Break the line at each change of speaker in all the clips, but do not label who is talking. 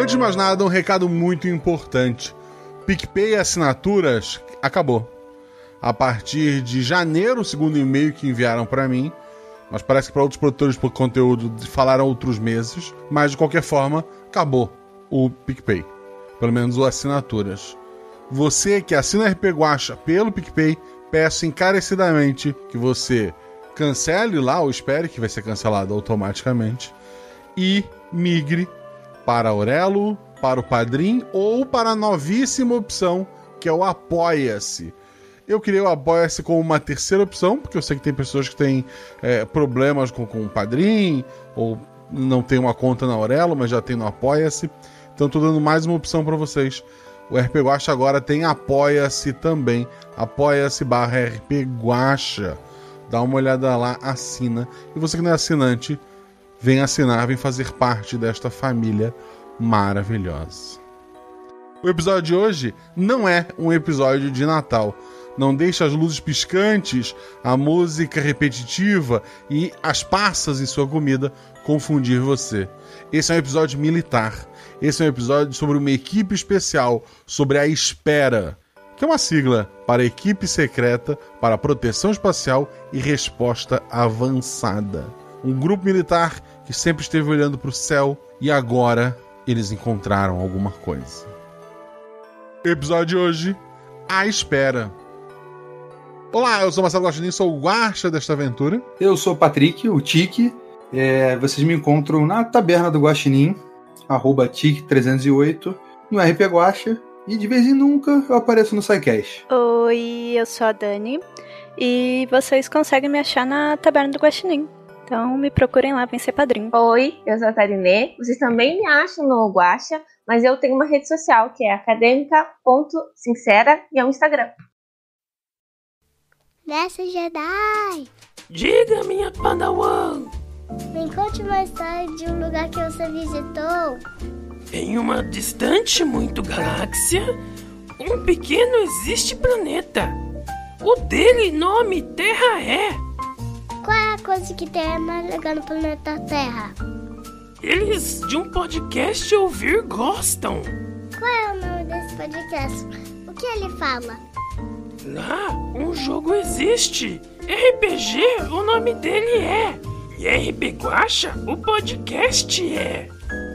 Antes de mais nada, um recado muito importante. PicPay Assinaturas acabou. A partir de janeiro, segundo e-mail que enviaram para mim, mas parece que para outros produtores de conteúdo falaram outros meses, mas de qualquer forma, acabou o PicPay. Pelo menos o assinaturas. Você que assina RP Guacha pelo PicPay, peço encarecidamente que você cancele lá ou espere que vai ser cancelado automaticamente e migre para Aurelo, para o Padrim ou para a novíssima opção que é o Apoia-se. Eu criei o Apoia-se como uma terceira opção, porque eu sei que tem pessoas que têm é, problemas com, com o Padrim ou não tem uma conta na Aurelo, mas já tem no Apoia-se. Então estou dando mais uma opção para vocês. O RP Guacha agora tem Apoia-se também. Apoia-se barra RP Guacha. Dá uma olhada lá, assina. E você que não é assinante, vem assinar, vem fazer parte desta família maravilhosa. O episódio de hoje não é um episódio de Natal. Não deixe as luzes piscantes, a música repetitiva e as passas em sua comida confundir você. Esse é um episódio militar. Esse é um episódio sobre uma equipe especial, sobre a espera, que é uma sigla para Equipe Secreta para Proteção Espacial e Resposta Avançada. Um grupo militar que sempre esteve olhando para o céu e agora eles encontraram alguma coisa. Episódio de hoje: A Espera. Olá, eu sou Marcelo Guaxinim, sou o guarda desta aventura.
Eu sou o Patrick, o Tique. É, vocês me encontram na taberna do Guaxinim, arroba Tique308, no RP Guaxa. E de vez em nunca eu apareço no SciCast.
Oi, eu sou a Dani. E vocês conseguem me achar na taberna do Guaxinim. Então me procurem lá, vem ser padrinho.
Oi, eu sou a Tarinê. Vocês também me acham no Guaxa, mas eu tenho uma rede social que é acadêmica.sincera e é um Instagram.
Nessa Jedi!
Diga, minha Padawan!
Me conte uma história de um lugar que você visitou.
Em uma distante muito galáxia, um pequeno existe planeta. O dele nome Terra é.
Qual é a coisa que tem mais legal no planeta Terra?
Eles de um podcast ouvir gostam.
Qual é o nome desse podcast? O que ele fala?
Lá, um jogo existe. RPG, o nome dele é. E RP Guacha, o podcast é.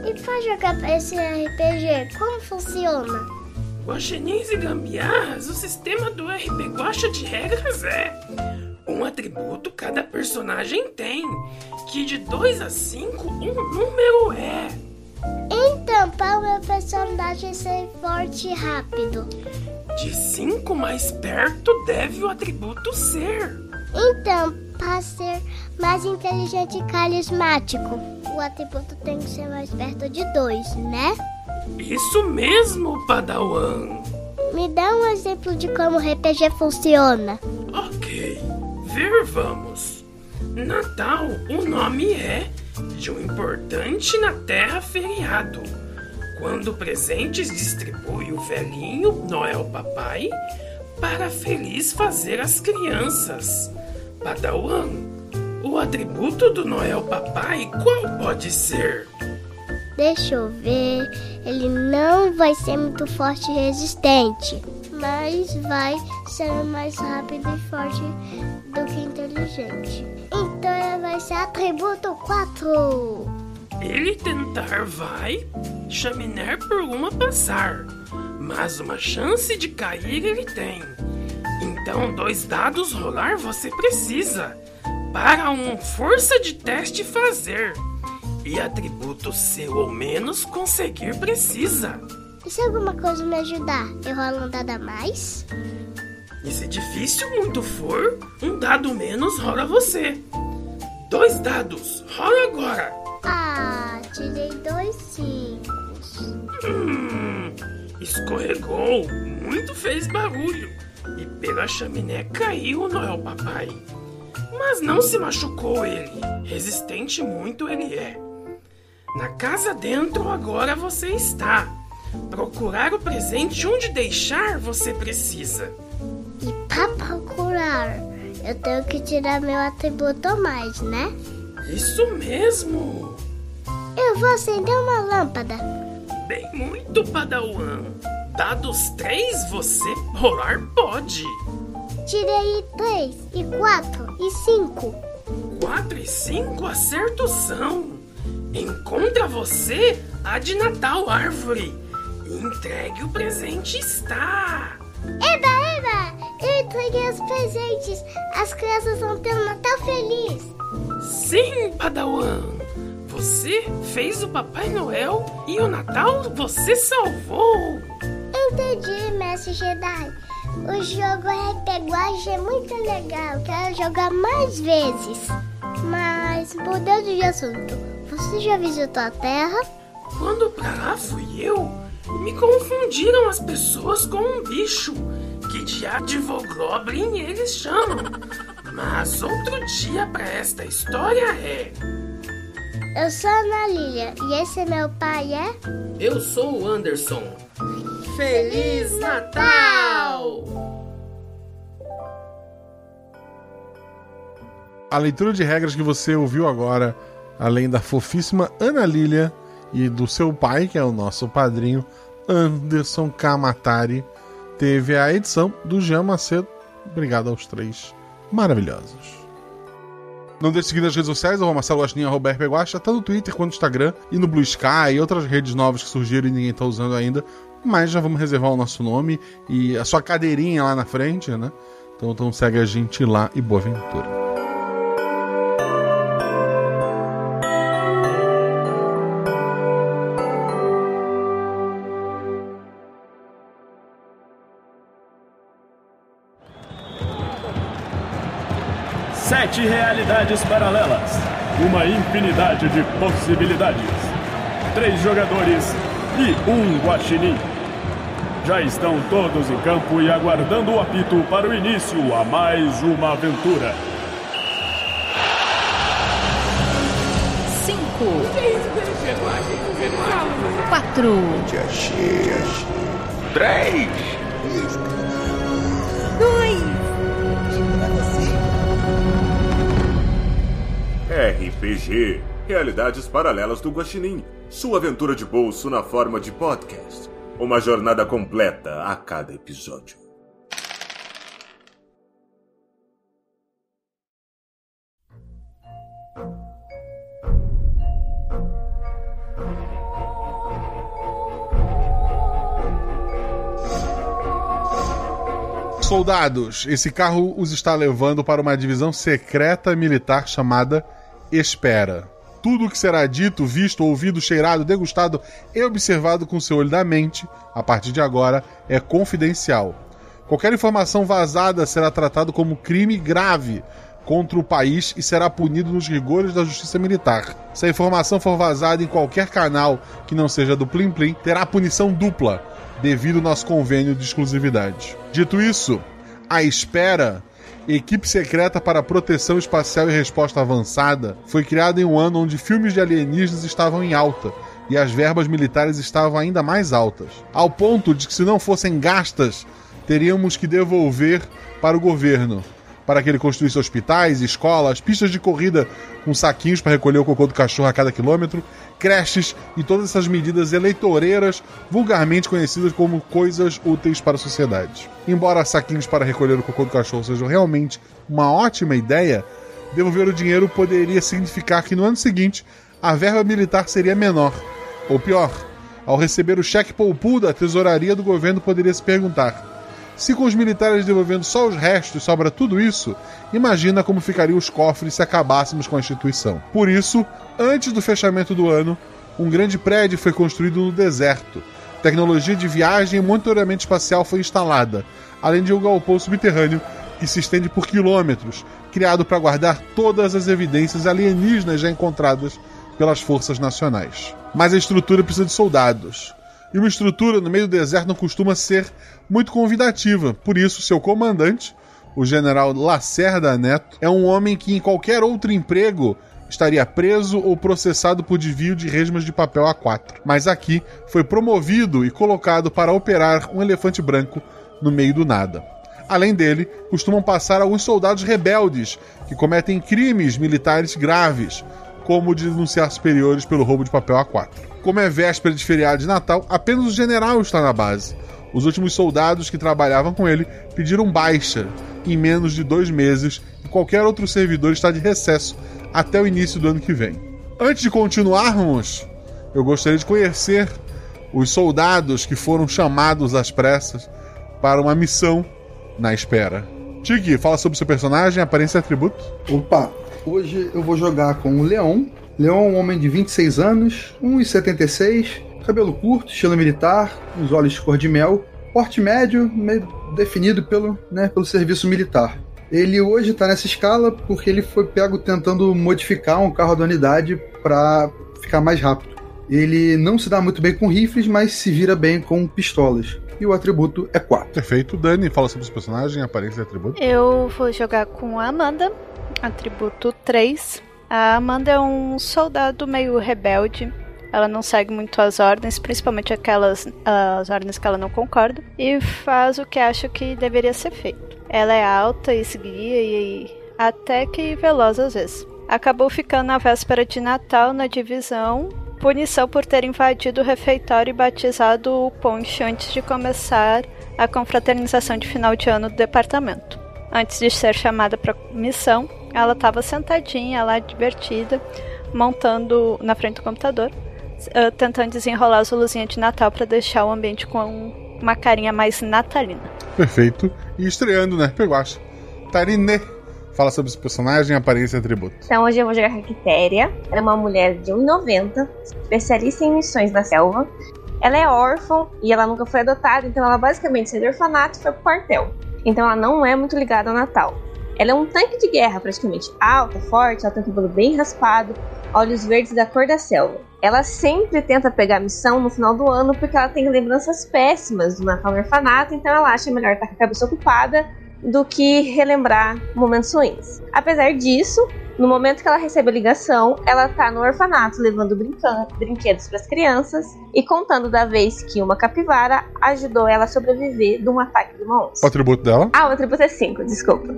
E pra jogar esse RPG, como funciona?
Guaxinins e gambiarras, o sistema do RP Guacha de regras é... Um atributo cada personagem tem, que de 2 a 5 um número é.
Então, para o meu personagem ser forte e rápido.
De 5 mais perto deve o atributo ser.
Então, para ser mais inteligente e carismático, o atributo tem que ser mais perto de 2, né?
Isso mesmo, Padawan.
Me dá um exemplo de como o RPG funciona.
Ok, ver vamos. Natal, o nome é de um importante na Terra feriado. Quando presentes distribui o velhinho Noel Papai para feliz fazer as crianças. Padawan, o atributo do Noel Papai qual pode ser?
Deixa eu ver. Ele não vai ser muito forte e resistente, mas vai ser mais rápido e forte do que inteligente. Então ele vai ser atributo 4.
Ele tentar vai, chaminé por uma passar, mas uma chance de cair ele tem. Então, dois dados rolar você precisa para um força de teste fazer. E atributo seu ou menos conseguir precisa.
E se alguma coisa me ajudar, eu rolo um dado a mais?
E se difícil muito for, um dado menos rola você. Dois dados, rola agora.
Ah, tirei dois cinco.
Hum, escorregou, muito fez barulho. E pela chaminé caiu o Noel Papai. Mas não se machucou ele. Resistente muito ele é. Na casa dentro agora você está. Procurar o presente onde deixar você precisa.
E pra procurar, eu tenho que tirar meu atributo a mais, né?
Isso mesmo.
Eu vou acender uma lâmpada.
Bem muito, Padawan. Dados três, você rolar pode.
Tirei três, e quatro, e cinco.
Quatro e cinco acertos são. Encontra você a de Natal Árvore. Entregue o presente está.
Eba, eba! Eu entreguei os presentes. As crianças vão ter um Natal feliz.
Sim, Padawan. Você fez o Papai Noel e o Natal você salvou.
Entendi, Mestre Jedi. O jogo RPG é muito legal. Quero jogar mais vezes. Mas, mudando de assunto, você já visitou a Terra?
Quando pra lá fui eu, me confundiram as pessoas com um bicho. Que diabo de Voglobrin eles chamam. Mas outro dia pra esta história é.
Eu sou a Ana Lília e esse é meu pai, é?
Eu sou o Anderson. Feliz Natal!
A leitura de regras que você ouviu agora, além da fofíssima Ana Lília e do seu pai, que é o nosso padrinho, Anderson Kamatari, teve a edição do Jean Macedo. Obrigado aos três maravilhosos. Não deixe de seguir nas redes sociais, arroba Marcelo Guaxinim, arroba RP Guaxa, tanto no Twitter quanto no Instagram e no Blue Sky e outras redes novas que surgiram e ninguém está usando ainda. Mas já vamos reservar o nosso nome e a sua cadeirinha lá na frente, né? Então, então segue a gente lá e boa aventura.
Sete realidades paralelas. Uma infinidade de possibilidades. Três jogadores e um guaxinim. Já estão todos em campo e aguardando o apito para o início a mais uma aventura.
Cinco. Quatro.
Três. RPG Realidades Paralelas do Guaxinim. Sua aventura de bolso na forma de podcast. Uma jornada completa a cada episódio.
Soldados, esse carro os está levando para uma divisão secreta militar chamada Espera. Tudo o que será dito, visto, ouvido, cheirado, degustado e observado com seu olho da mente, a partir de agora, é confidencial. Qualquer informação vazada será tratado como crime grave contra o país e será punido nos rigores da justiça militar. Se a informação for vazada em qualquer canal que não seja do Plim Plim, terá punição dupla, devido ao nosso convênio de exclusividade. Dito isso, a espera Equipe Secreta para Proteção Espacial e Resposta Avançada foi criada em um ano onde filmes de alienígenas estavam em alta e as verbas militares estavam ainda mais altas, ao ponto de que, se não fossem gastas, teríamos que devolver para o governo para que ele construísse hospitais, escolas, pistas de corrida com saquinhos para recolher o cocô do cachorro a cada quilômetro, creches e todas essas medidas eleitoreiras, vulgarmente conhecidas como coisas úteis para a sociedade. Embora saquinhos para recolher o cocô do cachorro sejam realmente uma ótima ideia, devolver o dinheiro poderia significar que no ano seguinte a verba militar seria menor. Ou pior, ao receber o cheque poupul da tesouraria do governo, poderia se perguntar: se com os militares devolvendo só os restos sobra tudo isso, imagina como ficariam os cofres se acabássemos com a instituição. Por isso, antes do fechamento do ano, um grande prédio foi construído no deserto. Tecnologia de viagem e monitoramento espacial foi instalada, além de um galpão subterrâneo que se estende por quilômetros, criado para guardar todas as evidências alienígenas já encontradas pelas forças nacionais. Mas a estrutura precisa de soldados. E uma estrutura no meio do deserto não costuma ser muito convidativa. Por isso, seu comandante, o general Lacerda Neto, é um homem que em qualquer outro emprego estaria preso ou processado por desvio de resmas de papel A4. Mas aqui foi promovido e colocado para operar um elefante branco no meio do nada. Além dele, costumam passar alguns soldados rebeldes que cometem crimes militares graves, como de denunciar superiores pelo roubo de papel A4. Como é véspera de feriado de Natal, apenas o general está na base. Os últimos soldados que trabalhavam com ele pediram baixa em menos de dois meses e qualquer outro servidor está de recesso até o início do ano que vem. Antes de continuarmos, eu gostaria de conhecer os soldados que foram chamados às pressas para uma missão na espera. Tiki, fala sobre seu personagem, aparência e atributo.
Opa, hoje eu vou jogar com o Leon. Leon é um homem de 26 anos, 1,76, cabelo curto, estilo militar, os olhos cor de mel, porte médio, meio definido pelo, né, pelo serviço militar. Ele hoje está nessa escala porque ele foi pego tentando modificar um carro da unidade para ficar mais rápido. Ele não se dá muito bem com rifles, mas se vira bem com pistolas. E o atributo é 4.
Perfeito. Dani, fala sobre os personagens, aparência e atributo.
Eu vou jogar com a Amanda, atributo 3. A Amanda é um soldado meio rebelde. Ela não segue muito as ordens, principalmente aquelas as ordens que ela não concorda, e faz o que acha que deveria ser feito. Ela é alta, esguia e até que veloz às vezes. Acabou ficando na véspera de Natal na divisão punição por ter invadido o refeitório e batizado o ponche antes de começar a confraternização de final de ano do departamento. Antes de ser chamada para missão, ela estava sentadinha lá, divertida, montando na frente do computador, uh, tentando desenrolar as luzinhas de Natal para deixar o ambiente com uma carinha mais natalina.
Perfeito. E estreando, né? Peguache. Tarine. Fala sobre esse personagem, aparência e atributo.
Então hoje eu vou jogar com a Quitéria. Ela é uma mulher de 1,90, especialista em missões na selva. Ela é órfã e ela nunca foi adotada, então ela basicamente saiu do orfanato e foi pro quartel. Então ela não é muito ligada ao Natal. Ela é um tanque de guerra, praticamente. Alta, forte, ela tem o cabelo bem raspado, olhos verdes da cor da selva. Ela sempre tenta pegar missão no final do ano porque ela tem lembranças péssimas do Natal no orfanato, então ela acha melhor estar com a cabeça ocupada do que relembrar momentos ruins. Apesar disso, no momento que ela recebe a ligação, ela tá no orfanato levando brinquedos para as crianças e contando da vez que uma capivara ajudou ela a sobreviver de um ataque de uma onça.
O atributo dela?
Ah, o atributo é 5, desculpa.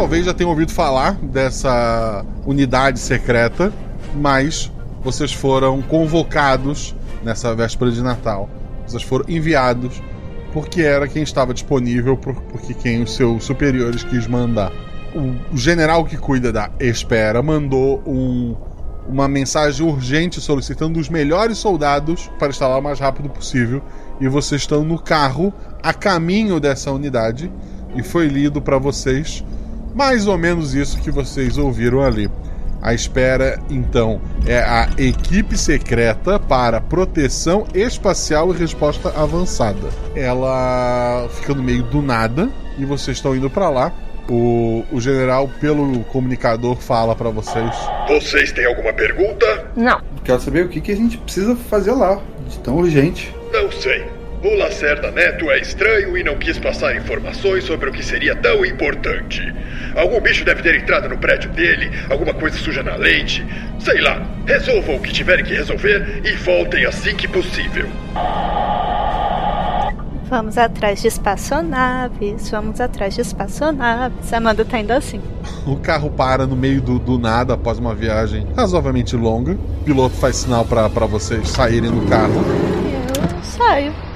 Talvez já tenham ouvido falar dessa unidade secreta, mas vocês foram convocados nessa véspera de Natal. Vocês foram enviados porque era quem estava disponível, porque quem os seus superiores quis mandar. O general que cuida da espera mandou um, uma mensagem urgente solicitando os melhores soldados para estar lá o mais rápido possível. E vocês estão no carro a caminho dessa unidade. E foi lido para vocês mais ou menos isso que vocês ouviram ali. A espera, então, é a equipe secreta para proteção espacial e resposta avançada. Ela fica no meio do nada e vocês estão indo para lá. O, o general, pelo comunicador, fala para vocês:
Vocês têm alguma pergunta?
Não.
Quero saber o que, que a gente precisa fazer lá, de tão urgente.
Não sei. O Lacerda Neto é estranho e não quis passar informações sobre o que seria tão importante. Algum bicho deve ter entrado no prédio dele, alguma coisa suja na lente. Sei lá. Resolvam o que tiverem que resolver e voltem assim que possível.
Vamos atrás de espaçonaves, vamos atrás de espaçonaves. Amanda tá indo assim.
O carro para no meio do, do nada após uma viagem razoavelmente longa. O piloto faz sinal para vocês saírem do carro.
Eu saio.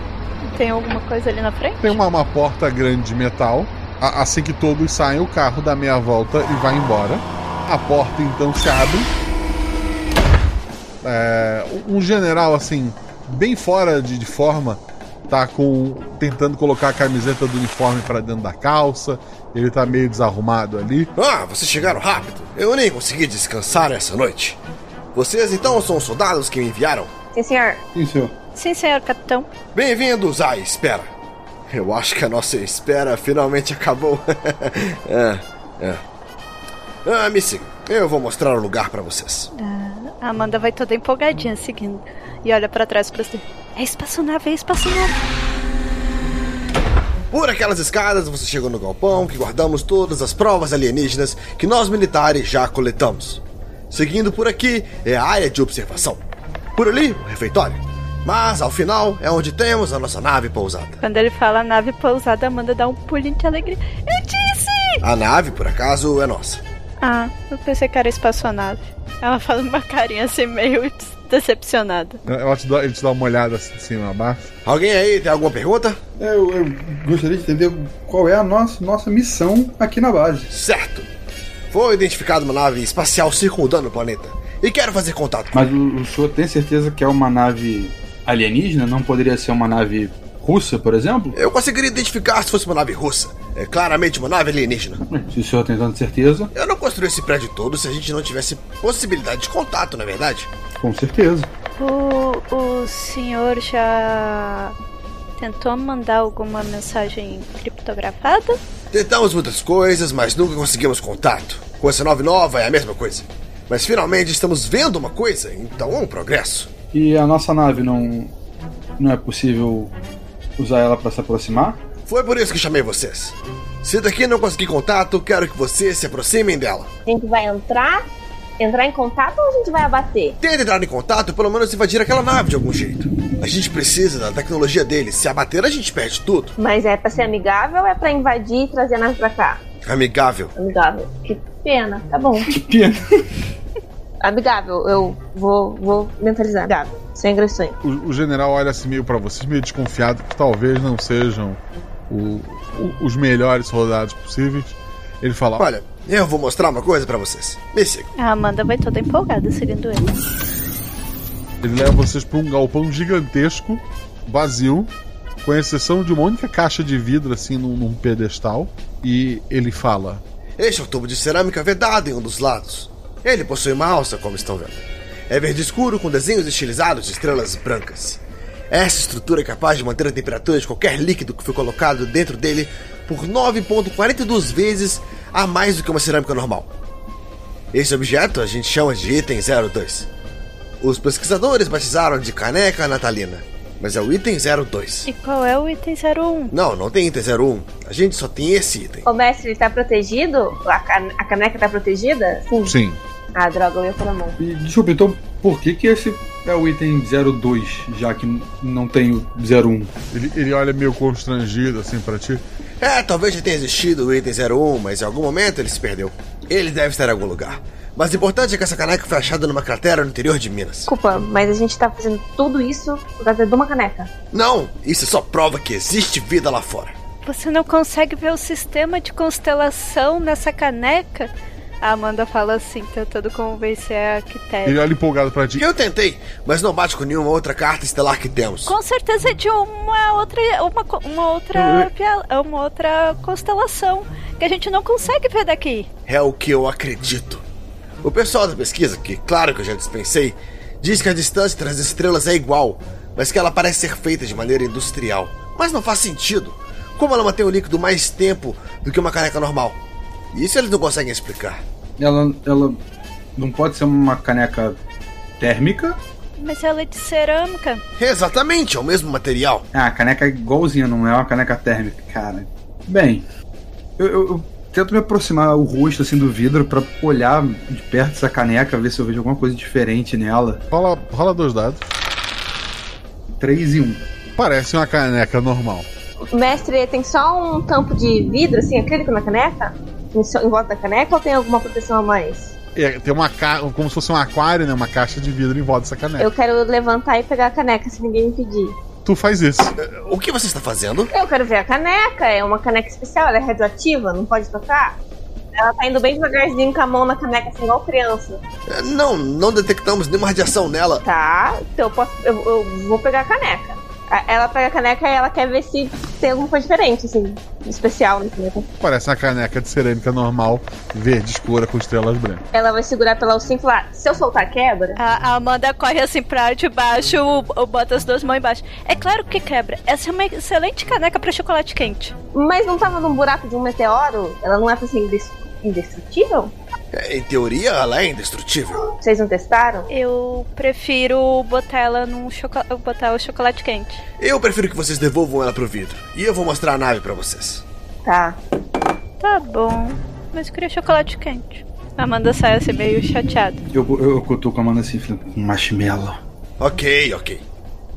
Tem alguma coisa ali na frente?
Tem uma, uma porta grande de metal. A, assim que todos saem, o carro dá meia volta e vai embora. A porta então se abre. É, um general, assim, bem fora de, de forma, tá com tentando colocar a camiseta do uniforme para dentro da calça. Ele tá meio desarrumado ali.
Ah, vocês chegaram rápido. Eu nem consegui descansar essa noite. Vocês então são os soldados que me enviaram?
Sim, senhor.
Sim, senhor.
Sim, senhor capitão.
Bem-vindos à espera. Eu acho que a nossa espera finalmente acabou. é, é. Ah, me sigam. Eu vou mostrar o lugar para vocês.
Ah, Amanda vai toda empolgadinha seguindo. E olha para trás para você. É espaçonave, é espaçonave.
Por aquelas escadas você chegou no galpão que guardamos todas as provas alienígenas que nós militares já coletamos. Seguindo por aqui é a área de observação. Por ali, o refeitório. Mas ao final é onde temos a nossa nave pousada.
Quando ele fala nave pousada, Amanda dá um pulinho de alegria. Eu disse!
A nave, por acaso, é nossa.
Ah, eu pensei que era espaçonave. Ela fala uma carinha assim meio decepcionada.
Ela te dá, ele te dá uma olhada assim de cima a baixo.
Alguém aí tem alguma pergunta?
É, Eu, eu gostaria de entender qual é a nossa, nossa missão aqui na base.
Certo. Foi identificada uma nave espacial circundando o planeta. E quero fazer contato com
Mas o, o senhor tem certeza que é uma nave alienígena? Não poderia ser uma nave russa, por exemplo?
Eu conseguiria identificar se fosse uma nave russa. É claramente uma nave alienígena.
Se o senhor tem tanta certeza,
Eu não construí esse prédio todo se a gente não tivesse possibilidade de contato, não é verdade?
com certeza.
O, o senhor já tentou mandar alguma mensagem criptografada?
Tentamos muitas coisas, mas nunca conseguimos contato. Com essa nave nova é a mesma coisa. Mas finalmente estamos vendo uma coisa, então é um progresso.
E a nossa nave não. Não é possível usar ela para se aproximar?
Foi por isso que chamei vocês. Se daqui não conseguir contato, quero que vocês se aproximem dela.
A gente vai entrar, entrar em contato ou a gente vai abater?
Tenta entrar em contato, pelo menos invadir aquela nave de algum jeito. A gente precisa da tecnologia deles. Se abater, a gente perde tudo.
Mas é pra ser amigável ou é pra invadir e trazer a nave pra cá?
Amigável.
Amigável. Que pena, tá bom.
Que pena.
Amigável, eu vou, vou mentalizar. Amigável, sem agressões.
O, o general olha assim meio pra vocês, meio desconfiado que talvez não sejam o- o- os melhores soldados possíveis. Ele fala:
Olha, eu vou mostrar uma coisa pra vocês. Me sigam.
A Amanda vai toda empolgada seguindo ele.
Ele leva vocês pra um galpão gigantesco, vazio, com exceção de uma única caixa de vidro assim num, num pedestal. E ele fala:
Este é o tubo de cerâmica vedado em um dos lados. Ele possui uma alça, como estão vendo. É verde escuro com desenhos estilizados de estrelas brancas. Essa estrutura é capaz de manter a temperatura de qualquer líquido que foi colocado dentro dele por 9,42 vezes a mais do que uma cerâmica normal. Esse objeto a gente chama de item 02. Os pesquisadores batizaram de caneca natalina, mas é o item 02.
E qual é o item 01?
Não, não tem item 01. A gente só tem esse item.
O mestre, ele tá protegido? A, can- a caneca tá protegida? Sim.
Sim.
Ah, droga, eu ia pôr na mão.
E desculpa, então por que, que esse é o item 02, já que não tem o 01?
Ele, ele olha meio constrangido assim pra ti.
É, talvez já tenha existido o item 01, mas em algum momento ele se perdeu. Ele deve estar em algum lugar. Mas o importante é que essa caneca foi achada numa cratera no interior de Minas.
Desculpa, mas a gente tá fazendo tudo isso por causa de uma caneca.
Não, isso só prova que existe vida lá fora.
Você não consegue ver o sistema de constelação nessa caneca? A Amanda fala assim, tentando convencer a
Ele
Quitéria.
olha empolgado pra ti.
Eu tentei, mas não bate com nenhuma outra carta estelar que temos.
Com certeza é de uma outra, uma, co- uma outra, via- uma outra constelação que a gente não consegue ver daqui.
É o que eu acredito. O pessoal da pesquisa, que claro que eu já dispensei, diz que a distância entre as estrelas é igual, mas que ela parece ser feita de maneira industrial. Mas não faz sentido. Como ela mantém o líquido mais tempo do que uma caneca normal? Isso eles não conseguem explicar.
Ela, ela não pode ser uma caneca térmica?
Mas ela é de cerâmica.
Exatamente, é o mesmo material.
Ah, a caneca é igualzinha, não é uma caneca térmica, cara. Bem, eu, eu- eu tento me aproximar o rosto assim do vidro pra olhar de perto essa caneca, ver se eu vejo alguma coisa diferente nela.
Rola, rola dois dados.
3 e 1.
Parece uma caneca normal.
Mestre, tem só um tampo de vidro, assim, acrílico na caneca? Em, volta da caneca ou tem alguma proteção a mais?
É, tem uma ca... como se fosse um aquário, né? Uma caixa de vidro em volta dessa caneca.
Eu quero levantar e pegar a caneca se ninguém me pedir.
Tu faz isso.
O que você está fazendo?
Eu quero ver a caneca, é uma caneca especial, ela é radioativa, não pode tocar? Ela tá indo bem devagarzinho com a mão na caneca, assim, igual criança.
É, Não, não detectamos nenhuma radiação nela.
Tá, então eu posso. Eu, eu vou pegar a caneca. Ela pega a caneca e ela quer ver se tem alguma coisa diferente, assim, especial na caneca.
Parece uma caneca de cerâmica normal, verde escura com estrelas brancas.
Ela vai segurar pela alcinha e falar: se eu soltar, quebra?
A, a Amanda corre assim pra debaixo, o, o bota as duas mãos embaixo. É claro que quebra. Essa é uma excelente caneca pra chocolate quente.
Mas não tava num buraco de um meteoro? Ela não é indes- indestrutível?
Em teoria, ela é indestrutível.
Vocês não testaram?
Eu prefiro botar ela num chocolate. botar o chocolate quente.
Eu prefiro que vocês devolvam ela pro vidro. E eu vou mostrar a nave pra vocês.
Tá.
Tá bom. Mas eu queria chocolate quente. Amanda sai assim meio chateada.
Eu, eu, eu cutuco a Amanda assim, falando, um marshmallow.
Ok, ok.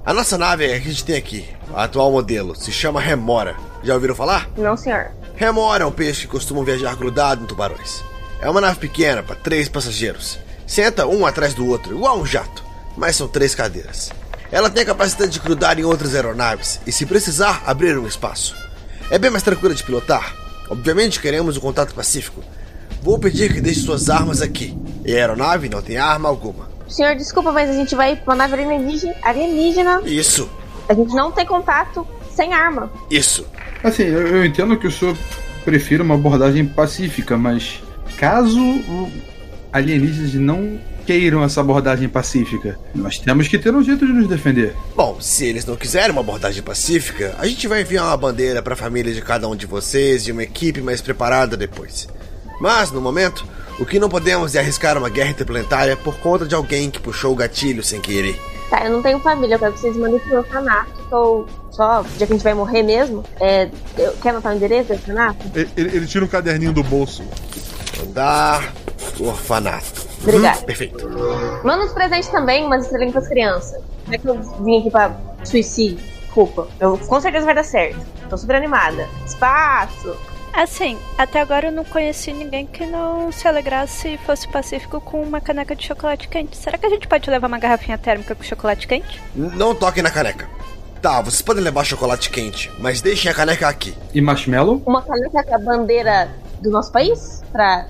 A nossa nave é a que a gente tem aqui, a atual modelo, se chama Remora. Já ouviram falar?
Não, senhor.
Remora é um peixe que costuma viajar grudado em tubarões. É uma nave pequena para três passageiros. Senta um atrás do outro, igual um jato, mas são três cadeiras. Ela tem a capacidade de grudar em outras aeronaves e, se precisar, abrir um espaço. É bem mais tranquila de pilotar. Obviamente queremos o um contato pacífico. Vou pedir que deixe suas armas aqui. E a aeronave não tem arma alguma.
Senhor, desculpa, mas a gente vai pra uma nave alienígena. alienígena.
Isso.
A gente não tem contato sem arma.
Isso.
Assim, eu, eu entendo que o senhor prefira uma abordagem pacífica, mas caso alienígenas não queiram essa abordagem pacífica, nós temos que ter um jeito de nos defender.
Bom, se eles não quiserem uma abordagem pacífica, a gente vai enviar uma bandeira para a família de cada um de vocês e uma equipe mais preparada depois. Mas, no momento, o que não podemos é arriscar uma guerra interplanetária por conta de alguém que puxou o gatilho sem querer.
Tá, eu não tenho família, eu quero que vocês mandem pro orfanato, que eu só, já que a gente vai morrer mesmo, é, eu, quer anotar o endereço do orfanato?
Ele, ele tira um caderninho do bolso.
Andar o orfanato.
Obrigada.
Hum, perfeito.
Manda uns presentes também, umas estrelinhas pras crianças. Não é que eu vim aqui pra suicídio. Desculpa. Eu, com certeza vai dar certo. Tô super animada. Espaço!
Assim, até agora eu não conheci ninguém que não se alegrasse e fosse pacífico com uma caneca de chocolate quente. Será que a gente pode levar uma garrafinha térmica com chocolate quente?
Não toquem na caneca. Tá, vocês podem levar chocolate quente, mas deixem a caneca aqui.
E marshmallow?
Uma caneca com a bandeira do nosso país? Pra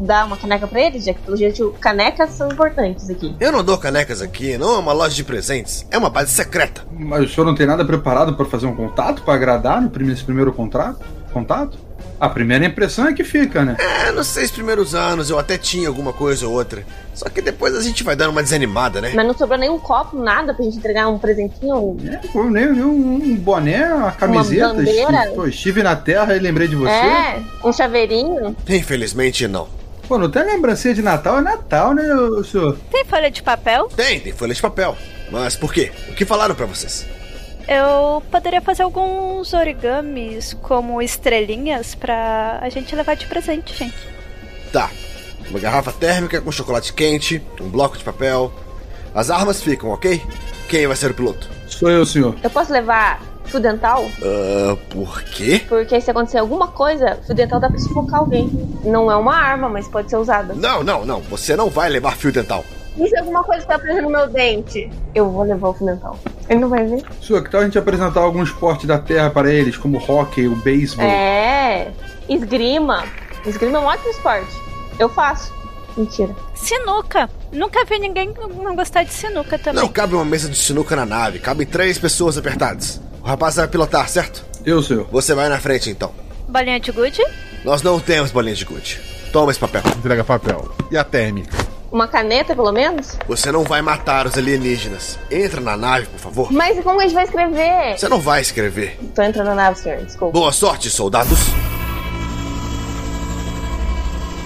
dar uma caneca pra eles, já que pelo jeito canecas são importantes aqui.
Eu não dou canecas aqui, não é uma loja de presentes, é uma base secreta.
Mas o senhor não tem nada preparado para fazer um contato, para agradar no primeiro, nesse primeiro contrato? Contato? A primeira impressão é que fica, né?
É, nos seis primeiros anos eu até tinha alguma coisa ou outra. Só que depois a gente vai dando uma desanimada, né?
Mas não sobrou nenhum copo, nada pra gente entregar um presentinho?
É, nem, nem um, boné, uma camiseta.
Uma bandeira?
Pô, estive na Terra e lembrei de você.
É, um chaveirinho.
Infelizmente não.
Pô, não tem lembrancinha de Natal, é Natal, né, senhor?
Tem folha de papel?
Tem, tem folha de papel. Mas por quê? O que falaram para vocês?
Eu poderia fazer alguns origamis como estrelinhas pra a gente levar de presente, gente.
Tá. Uma garrafa térmica com chocolate quente, um bloco de papel. As armas ficam, ok? Quem vai ser o piloto?
Sou eu, senhor.
Eu posso levar fio dental?
Uh, por quê?
Porque se acontecer alguma coisa, fio dental dá pra sufocar alguém. Não é uma arma, mas pode ser usada.
Não, não, não. Você não vai levar fio dental.
E se alguma coisa tá presa no meu dente? Eu vou levar o dental. Ele não vai ver?
Senhor, que tal a gente apresentar algum esporte da terra para eles, como o hockey, o beisebol?
É, esgrima. Esgrima é um ótimo esporte. Eu faço. Mentira.
Sinuca. Nunca vi ninguém não gostar de sinuca também.
Não cabe uma mesa de sinuca na nave. Cabem três pessoas apertadas. O rapaz vai pilotar, certo?
Eu, senhor.
Você vai na frente, então.
Bolinha de gude?
Nós não temos bolinha de gude. Toma esse papel.
Entrega papel. E a térmica?
Uma caneta, pelo menos?
Você não vai matar os alienígenas. Entra na nave, por favor.
Mas como a gente vai escrever?
Você não vai escrever.
Tô entrando na nave, senhor. Desculpa.
Boa sorte, soldados.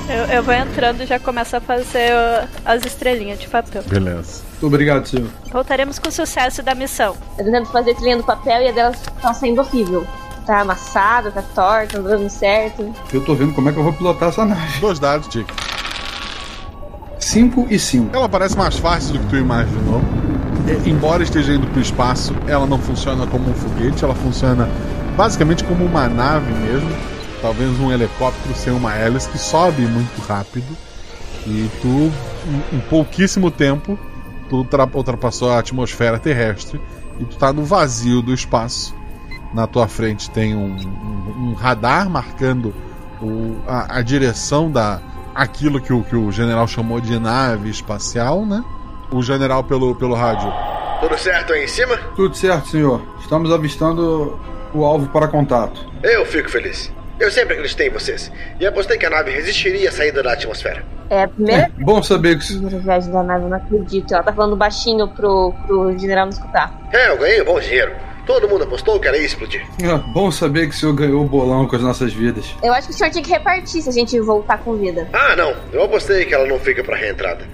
Eu, eu vou entrando e já começo a fazer uh, as estrelinhas de papel.
Beleza.
Muito obrigado, senhor.
Voltaremos com o sucesso da missão.
Eu tentando fazer trilha do papel e a delas tá saindo horrível. Tá amassada, tá torta, não dando certo.
Eu tô vendo como é que eu vou pilotar essa nave.
Dois dados, Dick.
5 e 5.
Ela parece mais fácil do que tu imaginou. E, embora esteja indo pro espaço, ela não funciona como um foguete, ela funciona basicamente como uma nave mesmo. Talvez um helicóptero sem uma hélice que sobe muito rápido. E tu, em, em pouquíssimo tempo, tu ultrapassou a atmosfera terrestre e tu tá no vazio do espaço. Na tua frente tem um, um, um radar marcando o, a, a direção da, aquilo que o, que o general chamou de nave espacial, né? O general pelo, pelo rádio.
Tudo certo aí em cima?
Tudo certo, senhor. Estamos avistando o alvo para contato.
Eu fico feliz. Eu sempre acreditei em vocês. E apostei que a nave resistiria à saída da atmosfera.
É a primeira.
É, bom saber que.
Viagem da nave, eu não acredito. Ela tá falando baixinho pro, pro general não escutar.
É, eu ganhei um bom dinheiro. Todo mundo apostou que ela ia explodir.
É bom saber que o senhor ganhou o bolão com as nossas vidas.
Eu acho que o senhor tinha que repartir se a gente voltar com vida.
Ah, não. Eu apostei que ela não fica pra reentrada.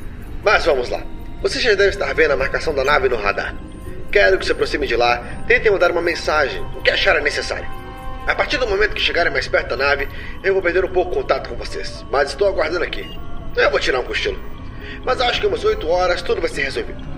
Mas vamos lá. Você já deve estar vendo a marcação da nave no radar. Quero que se aproxime de lá, tentem mandar uma mensagem, o que acharem necessário. A partir do momento que chegarem mais perto da nave, eu vou perder um pouco o contato com vocês. Mas estou aguardando aqui. Eu vou tirar um cochilo. Mas acho que umas 8 horas tudo vai ser resolvido.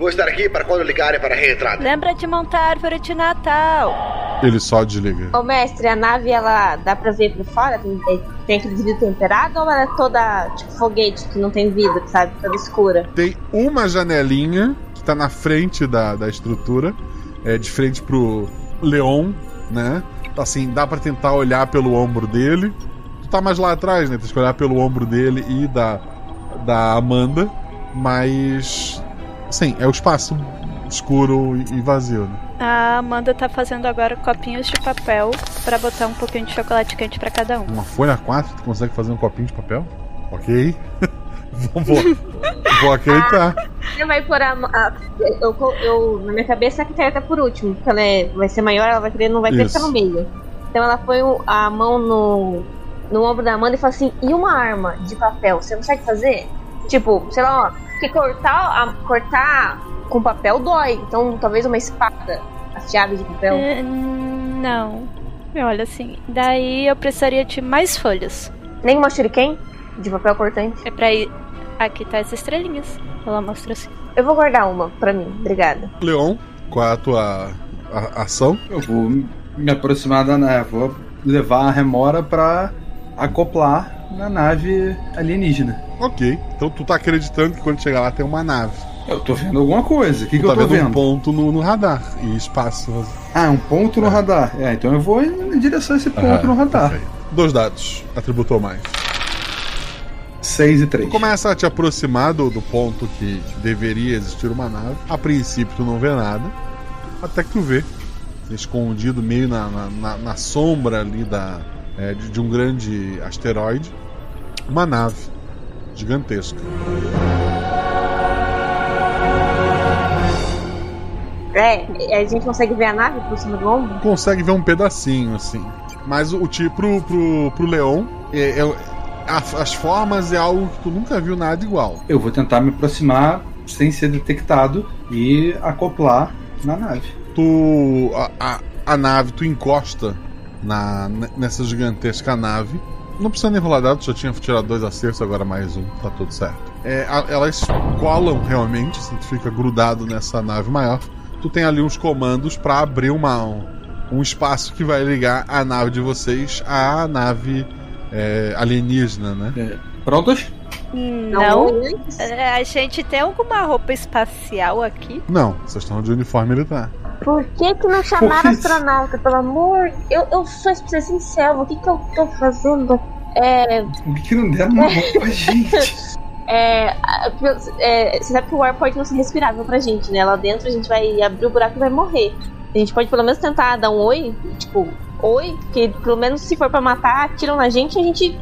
Vou estar aqui para quando ligarem para a reentrada.
Lembra de montar a árvore de Natal.
Ele só desliga.
Ô mestre, a nave ela dá pra ver por fora? Tem, tem aquele vidro temperado ou ela é toda tipo foguete que não tem vidro, sabe? Toda escura?
Tem uma janelinha que tá na frente da, da estrutura, é, de frente pro Leon, né? Assim, dá para tentar olhar pelo ombro dele. Tu tá mais lá atrás, né? Tem que olhar pelo ombro dele e da, da Amanda. Mas. Sim, é o espaço escuro e vazio, né?
A Amanda tá fazendo agora copinhos de papel para botar um pouquinho de chocolate quente para cada um.
Uma folha 4, tu consegue fazer um copinho de papel? Ok. vou, vou, vou aceitar.
Você vai pôr a. a eu, eu, na minha cabeça a Kitara tá por último, porque ela é, vai ser maior, ela vai querer, não vai querer ficar no meio. Então ela põe a mão no, no ombro da Amanda e fala assim: e uma arma de papel? Você consegue fazer? Tipo, sei lá, ó, que cortar, a- cortar com papel dói. Então talvez uma espada afiada de papel.
É, não. Olha assim, daí eu precisaria de mais folhas.
Nem uma shuriken de papel cortante.
É pra ir. Aqui tá as estrelinhas. Ela mostra assim.
Eu vou guardar uma pra mim, obrigada.
Leon, qual é a tua a- ação?
Eu vou me aproximar da nave, vou levar a remora pra acoplar na nave alienígena.
Ok. Então tu tá acreditando que quando chegar lá tem uma nave.
Eu tô vendo alguma coisa. O que,
tu
que
tá
eu tô
vendo, um ponto no, no radar e espaço.
Ah, um ponto no radar. É, então eu vou em direção a esse ponto
Ah,
no radar.
Dois dados. Atributou mais.
6 e 3.
Tu começa a te aproximar do, do ponto que deveria existir uma nave. A princípio tu não vê nada. Até que tu vê. Escondido meio na, na, na- na sombra ali da, é, de, de um grande asteroide. Uma nave gigantesca.
É, a gente consegue ver a nave por cima do ombro?
consegue ver um pedacinho, assim. Mas o, tipo pro, pro, pro Leon, é, é- a- as formas é algo que tu nunca viu nada igual.
Eu vou tentar me aproximar sem ser detectado e acoplar na nave.
Tu. A, a, a nave, tu encosta na, ne- nessa gigantesca nave. Não precisa nem rolar dados, já tinha tirado dois acertos, agora mais um, tá tudo certo. É, a- elas colam realmente, assim, tu fica grudado nessa nave maior. Tu tem ali uns comandos pra abrir uma, um, um espaço que vai ligar a nave de vocês à nave é, alienígena, né?
Prontos?
Não. É, A gente tem alguma roupa espacial aqui?
Não, vocês estão de uniforme militar.
Por que que não chamaram astronauta, pelo amor? Eu, eu sou especialista em selva, o que que eu tô fazendo? É...
O que, que não deram uma roupa, gente?
É, é, você sabe que o ar pode não ser respirável pra gente, né? Lá dentro a gente vai abrir o buraco e vai morrer. A gente pode pelo menos tentar dar um oi, tipo, oi, porque pelo menos se for pra matar, atiram na gente e a gente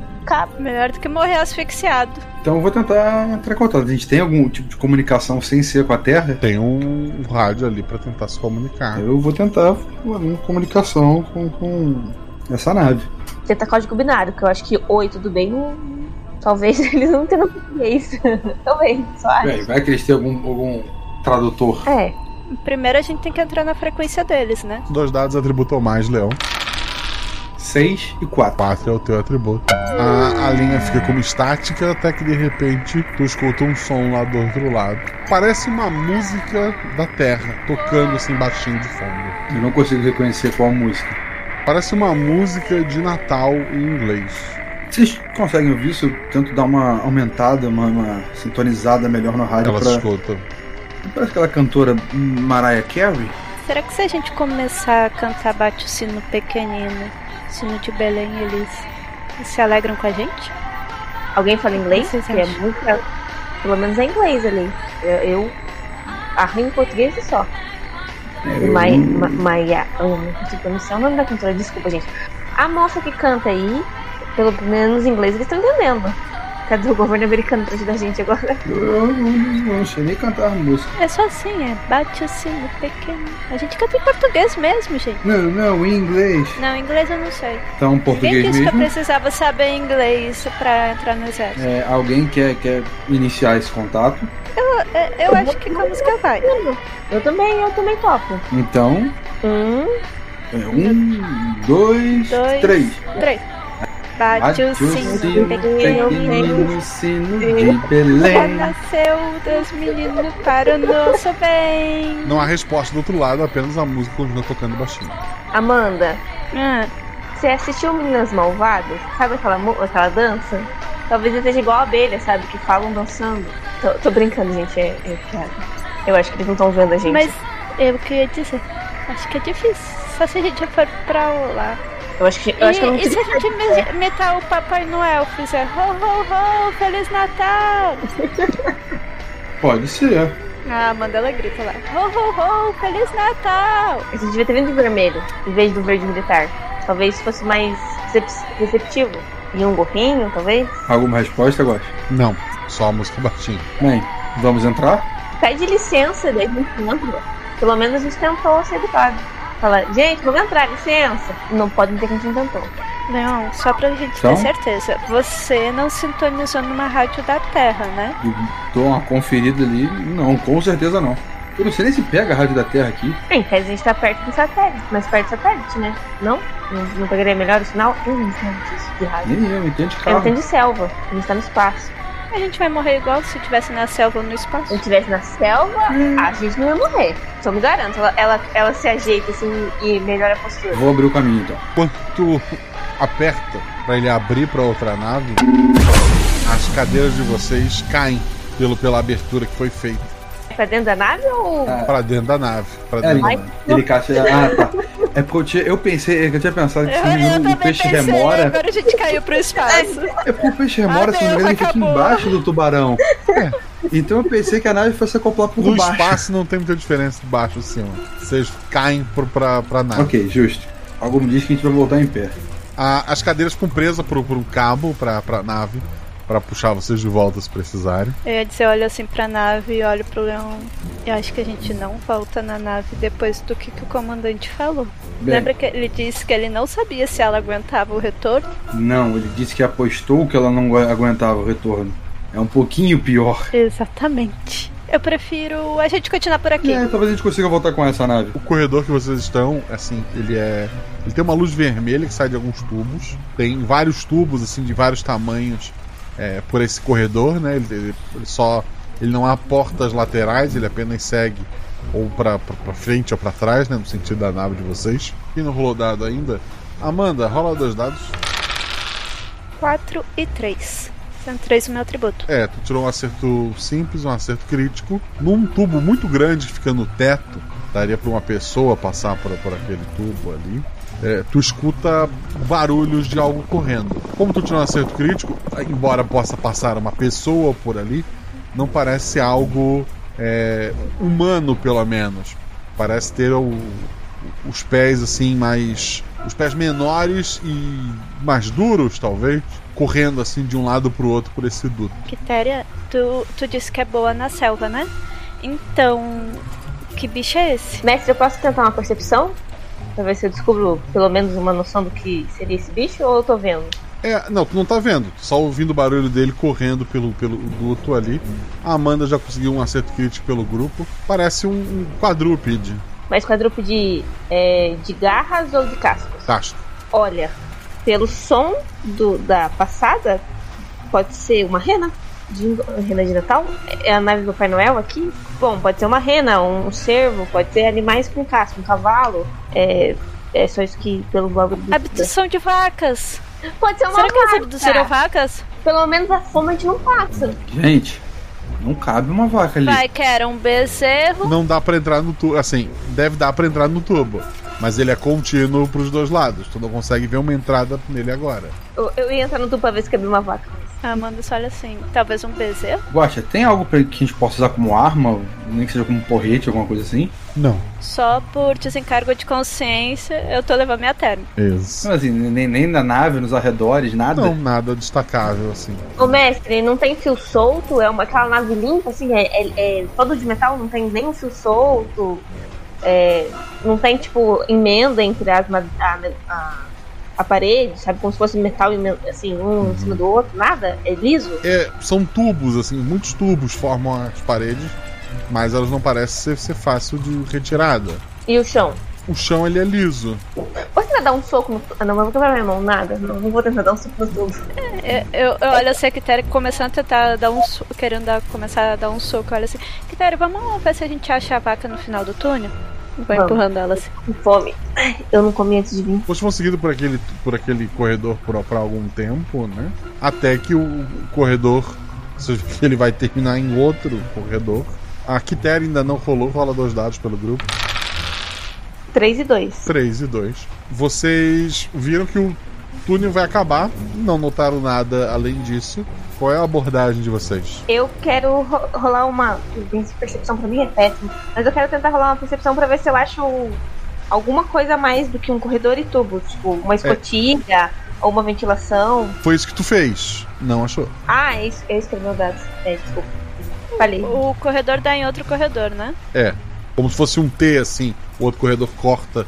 Melhor do que morrer asfixiado.
Então eu vou tentar entrar em contato. A gente tem algum tipo de comunicação sem ser com a Terra?
Tem um rádio ali pra tentar se comunicar.
Eu vou tentar uma comunicação com, com essa nave.
Tenta código binário, que eu acho que oi, tudo bem, talvez eles não tenham português. talvez, só acho.
Vai, vai que eles têm algum, algum tradutor.
É.
Primeiro a gente tem que entrar na frequência deles, né?
Dois dados atributou mais, Leão.
6 e 4.
4 é o teu atributo. A, a linha fica como estática até que de repente tu escuta um som lá do outro lado. Parece uma música da Terra, tocando assim baixinho de fundo.
Eu não consigo reconhecer qual música.
Parece uma música de Natal em inglês.
Vocês conseguem ouvir isso? Eu tento dar uma aumentada, uma, uma sintonizada melhor no rádio
Ela
pra...
escuta.
Parece aquela cantora Mariah Carey.
Será que se a gente começar a cantar Bate o Sino Pequenino, Sino de Belém, eles se alegram com a gente?
Alguém fala inglês? Que é muito. Pelo menos é inglês ali. Eu, eu arranho em português e só.
Eu-
Maia. Ma, Maia. Eu não consigo pronunciar o nome da cantora, desculpa, gente. A moça que canta aí, pelo menos em inglês, eles estão entendendo. Cadê o governo americano pra ajudar a gente agora?
Eu não, não sei nem cantar música.
É só assim, é Bate o Sino Pequenino. A gente canta em português mesmo, gente.
Não, não, em inglês.
Não, inglês eu não sei.
Então,
Quem
português
disse que eu
mesmo.
precisava saber inglês pra entrar no exército?
É, alguém quer, quer iniciar esse contato?
Eu, eu, eu acho que com a música vai.
Eu também, eu também topo.
Então,
Um,
é um, dois,
Dois,
três.
três. Bate o sino, pequenino
sino de Belém.
Nasceu Deus menino para o nosso bem.
Não há resposta do outro lado, apenas a música continua tocando baixinho.
Amanda,
Ah,
você assistiu Meninas Malvadas? Sabe aquela, aquela dança? Talvez eu seja igual a abelha, sabe? Que falam dançando. Tô, tô brincando, gente. É, é piada. Eu acho que eles não estão vendo a gente.
Mas eu queria dizer, acho que é difícil. Só se a gente for pra lá.
Eu acho que, eu acho que eu não
e, e se a gente imitar o Papai Noel, fizer ho ho ho, Feliz Natal!
Pode ser.
Ah, manda ela grita lá. Ho ho ho, Feliz Natal!
Você devia ter vindo de vermelho, em vez do verde militar. Talvez fosse mais recep- receptivo. E um gorrinho, talvez.
Alguma resposta, Gosta?
Não, só a música baixinho.
Bem, vamos entrar?
Pede licença, daí a gente entra. Pelo menos a gente tentou ser educado. Fala, gente, vamos entrar, licença. Não pode dizer que a gente não
só pra gente
Então?
ter certeza. Você não sintonizou numa rádio da Terra, né?
Dou uma conferida ali. Não, com certeza não. Eu não sei nem se pega a rádio da Terra aqui.
Em tese a gente tá perto do satélite, mais perto do satélite, né? Não? Não, não pegaria melhor o sinal? Eu não entendo disso de rádio.
Nem eu, entendo de
Eu
carro.
entendo de selva, a gente tá no espaço.
A gente vai morrer igual se estivesse na selva ou no espaço.
Se estivesse na selva, a gente não ia morrer. Só me garanto. Ela, ela, ela se ajeita assim e melhora a postura.
Vou abrir o caminho então.
Quando tu aperta pra ele abrir pra outra nave, as cadeiras de vocês caem pelo, pela abertura que foi feita.
Pra dentro da nave ou.
Pra dentro da nave. Pra
É,
dentro da
ele,
nave.
ele caixa. Ah, tá. É porque eu, tinha- eu pensei, eu tinha pensado que se
Eu, eu
o, peixe
pensei,
remora.
agora a gente caiu pro espaço.
É porque o peixe remora, se não me engano, ele fica embaixo do tubarão. Então eu pensei que a nave fosse acoplar por
No
baixo.
espaço não tem muita diferença de baixo e cima. Vocês caem pro, pra, pra nave.
Ok, justo. Algo me diz que a gente vai voltar em pé.
A- as cadeiras ficam presas por, por um cabo pra, pra nave, pra puxar vocês de volta se precisarem.
Eu ia dizer, olho assim pra nave e olho pro leão. Eu acho que a gente não volta na nave depois do que, que o comandante falou.
Bem.
Lembra que ele disse que ele não sabia se ela aguentava o retorno?
Não, ele disse que apostou que ela não agu- aguentava o retorno. É um pouquinho pior.
Exatamente. Eu prefiro a gente continuar por aqui.
É, talvez a gente consiga voltar com essa nave.
O corredor que vocês estão, assim, ele é. Ele tem uma luz vermelha que sai de alguns tubos. Tem vários tubos, assim, de vários tamanhos é, por esse corredor, né? Ele, ele- ele só. Ele não há portas laterais, ele apenas segue ou pra frente ou pra trás, né? No sentido da nave de vocês. E não rolou dado ainda. Amanda, rola dois dados.
4 e 3. Sendo 3 o meu atributo.
É, tu tirou um acerto simples, um acerto crítico. Num tubo muito grande que fica no teto, daria pra uma pessoa passar por, por aquele tubo ali. É, tu escuta barulhos de algo correndo. Como tu tirou um acerto crítico, embora possa passar uma pessoa por ali, não parece ser algo é, humano, pelo menos. Parece ter o- os pés assim mais. Os pés menores e mais duros, talvez, correndo assim de um lado pro outro por esse duto.
Quitéria, tu, tu disse que é boa na selva, né? Então, que bicho é esse?
Mestre, eu posso tentar uma percepção? Pra ver se eu descubro pelo menos uma noção do que seria esse bicho ou eu tô vendo?
É, não, tu não tá vendo, só ouvindo o barulho dele correndo pelo, pelo duto ali. A Amanda já conseguiu um acerto crítico pelo grupo. Parece um, um quadrúpede.
Mas quadrúpede é, de garras ou de cascos?
Tacho.
Olha, pelo som do, da passada, pode ser uma rena. De, rena de Natal? É a nave do Pai Noel aqui? Bom, pode ser uma rena, um cervo, pode ser animais com casco, um cavalo. É, é só isso que pelo do-
Abdução de vacas.
Pode ser uma
Será que eles
vaca.
abduziram vacas?
Pelo menos a fome a gente não passa.
Gente, não cabe uma vaca ali.
Vai que era um bezerro.
Não dá pra entrar no tubo. Assim, deve dar pra entrar no tubo. Mas ele é contínuo pros dois lados. Tu não consegue ver uma entrada nele agora.
Eu, eu ia entrar no tubo pra ver se cabia uma vaca.
A Amanda só olha assim, talvez um bezerro?
Guaxa, tem algo pra, que a gente possa usar como arma? Nem que seja como porrete, alguma coisa assim?
Não.
Só por desencargo de consciência, eu tô levando minha terno.
Isso.
Não, assim, nem, nem na nave, nos arredores, nada?
Não, nada destacável, assim.
Ô mestre, não tem fio solto? É uma, aquela nave limpa, assim, é, é, é todo de metal, não tem nem fio solto. É, não tem, tipo, emenda entre as, a, a, a parede, sabe? Como se fosse metal, assim, um em cima do outro, nada? É liso?
É, são tubos, assim, muitos tubos formam as paredes, mas elas não parecem ser, ser fácil de retirada.
E o chão?
O chão ele é liso.
Você vai dar um soco no. Ah, não, mas eu vou quebrar minha mão, nada. Não, não vou tentar dar um soco no tubo.
Eu, eu, eu olho assim, a Quitéria começando a tentar dar um soco, querendo dar, começar a dar um soco. Olha assim, Quitéria, vamos ver se a gente acha a vaca no final do túnel? Vai
Vamos.
empurrando ela assim.
Com fome. Eu não comi antes de vir.
Vocês vão seguindo por aquele, por aquele corredor por, por algum tempo, né? Até que o corredor. Ele vai terminar em outro corredor. A Quitéria ainda não rolou, rola dois dados pelo grupo.
3 e 2.
3 e 2. Vocês viram que o túnel vai acabar, não notaram nada além disso. Qual é a abordagem de vocês?
Eu quero ro- rolar uma. Percepção pra mim é péssimo. Mas eu quero tentar rolar uma percepção pra ver se eu acho alguma coisa a mais do que um corredor e tubo. Tipo, uma escotilha ou uma ventilação.
Foi isso que tu fez, não achou?
Ah, é isso, é isso que é meu dados. É, desculpa. Falei.
O corredor dá em outro corredor, né?
É, como se fosse um T assim, o outro corredor corta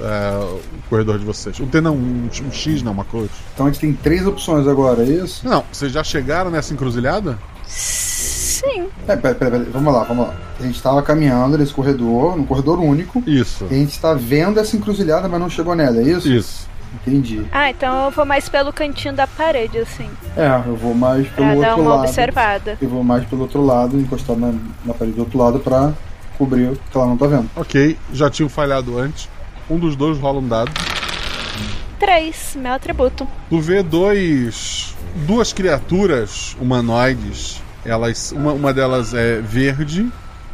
é, o corredor de vocês. Um T não, um, um X não, uma cruz.
Então a gente tem três opções agora, é isso?
Não, vocês já chegaram nessa encruzilhada?
Sim.
É, pera, pera, pera, vamos lá, vamos lá. A gente tava caminhando nesse corredor, num corredor único.
Isso.
E a gente tá vendo essa encruzilhada, mas não chegou nela, é isso?
Isso.
Entendi.
Ah, então eu vou mais pelo cantinho da parede, assim.
É, eu vou mais pelo
Pra dar
outro
uma
lado.
observada.
Eu vou mais pelo outro lado, encostar na, na parede do outro lado pra cobrir o que ela não tá vendo.
Ok, já tinham falhado antes. Um dos dois rola um dado.
Três, meu atributo.
Tu vê dois. duas criaturas humanoides. Elas. Uma, uma delas é verde,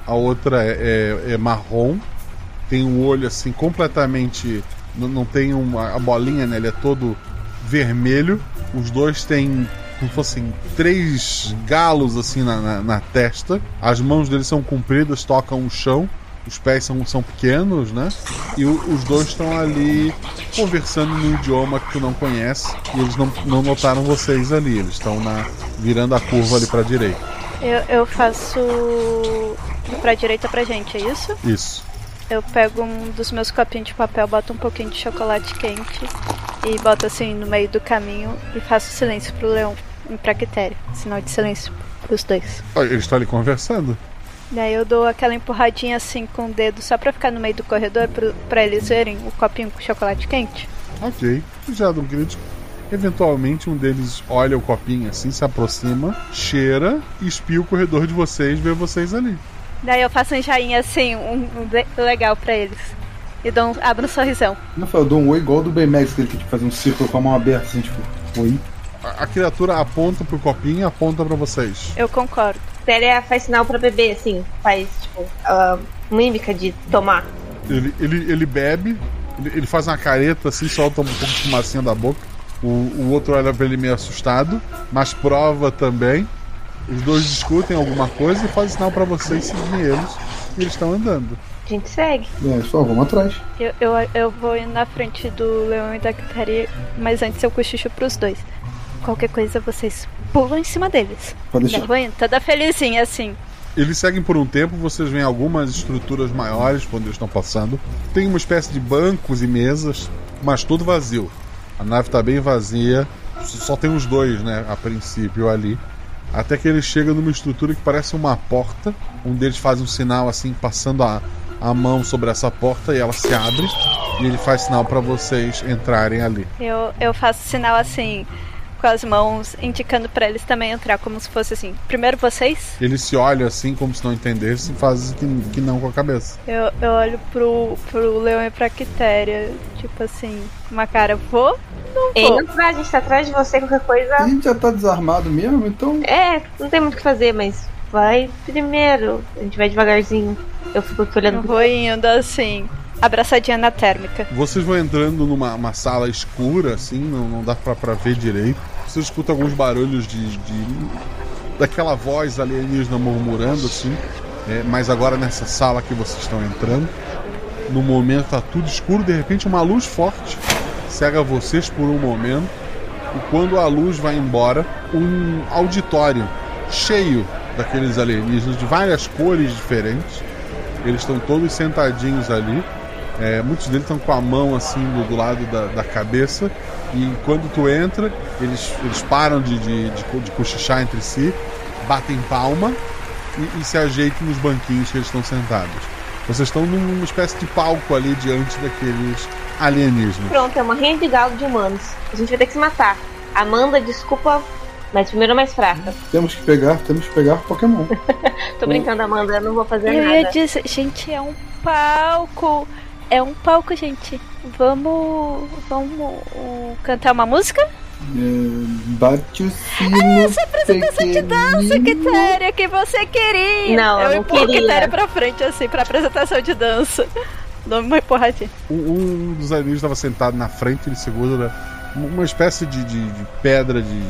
a outra é, é- é marrom. Tem um olho assim completamente. Não, não tem uma a bolinha, né? Ele é todo vermelho. Os dois têm como se fossem três galos assim na, na, na testa. As mãos deles são compridas, tocam o chão. Os pés são, são pequenos, né? E o- os dois estão ali conversando num idioma que tu não conhece. E eles não, não notaram vocês ali. Eles estão na, virando a curva ali pra direita.
Eu, eu faço pra direita pra gente, é isso?
Isso.
Eu pego um dos meus copinhos de papel, boto um pouquinho de chocolate quente e boto assim no meio do caminho e faço silêncio pro leão pra Quitéria. Sinal de silêncio pros dois.
Eles estão ali conversando.
Daí eu dou aquela empurradinha assim com o dedo só pra ficar no meio do corredor pro, pra eles verem o copinho com chocolate quente.
Ok. Já dão crítico. Eventualmente um deles olha o copinho assim, se aproxima, cheira e espia o corredor de vocês, vê vocês ali.
Daí eu faço um joinha assim, um, um legal pra eles. E dou um, abro um sorrisão.
Não foi, eu dou um oi igual do Baymax, que ele tem que fazer um círculo com a mão aberta, assim, tipo, oi.
A, a criatura aponta pro copinho e aponta pra vocês.
Eu concordo.
Téria faz sinal pra beber, assim. Faz, tipo, ah, mímica de tomar.
Ele, ele, ele bebe, ele, ele faz uma careta assim, solta um pouco de fumacinha da boca. O, o outro olha pra ele meio assustado, mas prova também. Os dois discutem alguma coisa e fazem sinal pra vocês seguirem eles. E eles estão andando.
A gente segue.
É, só vamos atrás.
Eu, eu, eu vou ir na frente do leão e da Quitéria, mas antes eu cochicho pros dois. Qualquer coisa vocês pulam em cima deles.
Pode deixar.
Indo, toda felizinha assim.
Eles seguem por um tempo, vocês veem algumas estruturas maiores quando eles estão passando. Tem uma espécie de bancos e mesas, mas tudo vazio. A nave está bem vazia, só tem os dois, né, a princípio ali. Até que eles chegam numa estrutura que parece uma porta. Um deles faz um sinal assim, passando a, a mão sobre essa porta e ela se abre. E ele faz sinal para vocês entrarem ali.
Eu, eu faço sinal assim, com as mãos, indicando pra eles também entrar, como se fosse assim. Primeiro vocês,
Eles se olham assim, como se não entendessem, e fazem que, que não com a cabeça.
eu, eu olho pro, pro leão e pra Quitéria, tipo assim, uma cara, vou? Não vou.
Entra, a gente tá atrás de você, qualquer
A
coisa.
gente já tá desarmado mesmo, então.
É, não tem muito o que fazer, mas vai primeiro. A gente vai devagarzinho. Eu fico aqui olhando
Eu vou indo assim, abraçadinha na térmica.
Vocês vão entrando numa uma sala escura, assim, não, não dá pra, pra ver direito. Você escuta alguns barulhos de. de- daquela voz alienígena murmurando, assim. É, mas agora nessa sala que vocês estão entrando. No momento tá tudo escuro, de repente uma luz forte cega vocês por um momento. E quando a luz vai embora, um auditório cheio daqueles alienígenas de várias cores diferentes. Eles estão todos sentadinhos ali. É, muitos deles estão com a mão assim do, do lado da, da cabeça. E quando tu entra, eles, eles param de, de, de, de cochichar entre si, batem palma e, e se ajeitam nos banquinhos que eles estão sentados. Vocês estão numa espécie de palco ali diante daqueles alienígenas.
Pronto, é uma rede de galo de humanos. A gente vai ter que se matar. Amanda, desculpa, mas primeiro é mais fraca.
Temos que pegar, temos que pegar Pokémon.
Tô brincando, Amanda, eu não vou fazer
Eu
nada.
ia dizer, gente, é um palco. É um palco, gente. Vamos. Vamos uh, cantar uma música?
É, bate o sino.
Essa apresentação de dança, Quitéria, que você queria.
Não, eu
eu
não
empurro
queria.
Quitéria pra frente, assim, pra apresentação de dança. Dou uma empurradinha.
Um, um dos alienígenas estava sentado na frente, ele segura uma espécie de, de- de pedra de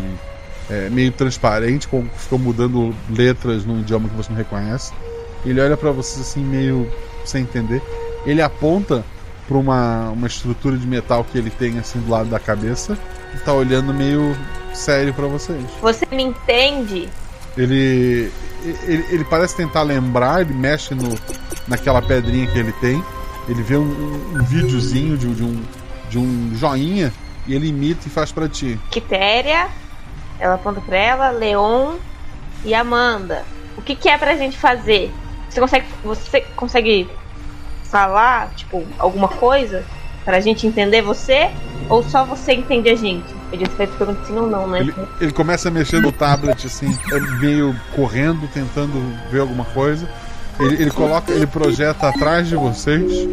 é, meio transparente, com ficou mudando letras num idioma que você não reconhece. Ele olha pra vocês assim, meio sem entender. Ele aponta pra uma, uma estrutura de metal que ele tem assim do lado da cabeça e tá olhando meio sério pra vocês.
Você me entende?
Ele, ele, ele parece tentar lembrar, ele mexe no, naquela pedrinha que ele tem. Ele vê um, um, um videozinho de, de um, de um joinha e ele imita e faz pra ti.
Quitéria, ela aponta pra ela, Leon e Amanda. O que, que é pra gente fazer? Você consegue, você consegue falar, tipo, alguma coisa pra gente entender você? Ou só você entende a gente? Disse que pergunta sim ou não, né?
Ele, ele começa a mexer no tablet assim, meio correndo, tentando ver alguma coisa. Ele, ele coloca, ele projeta atrás de vocês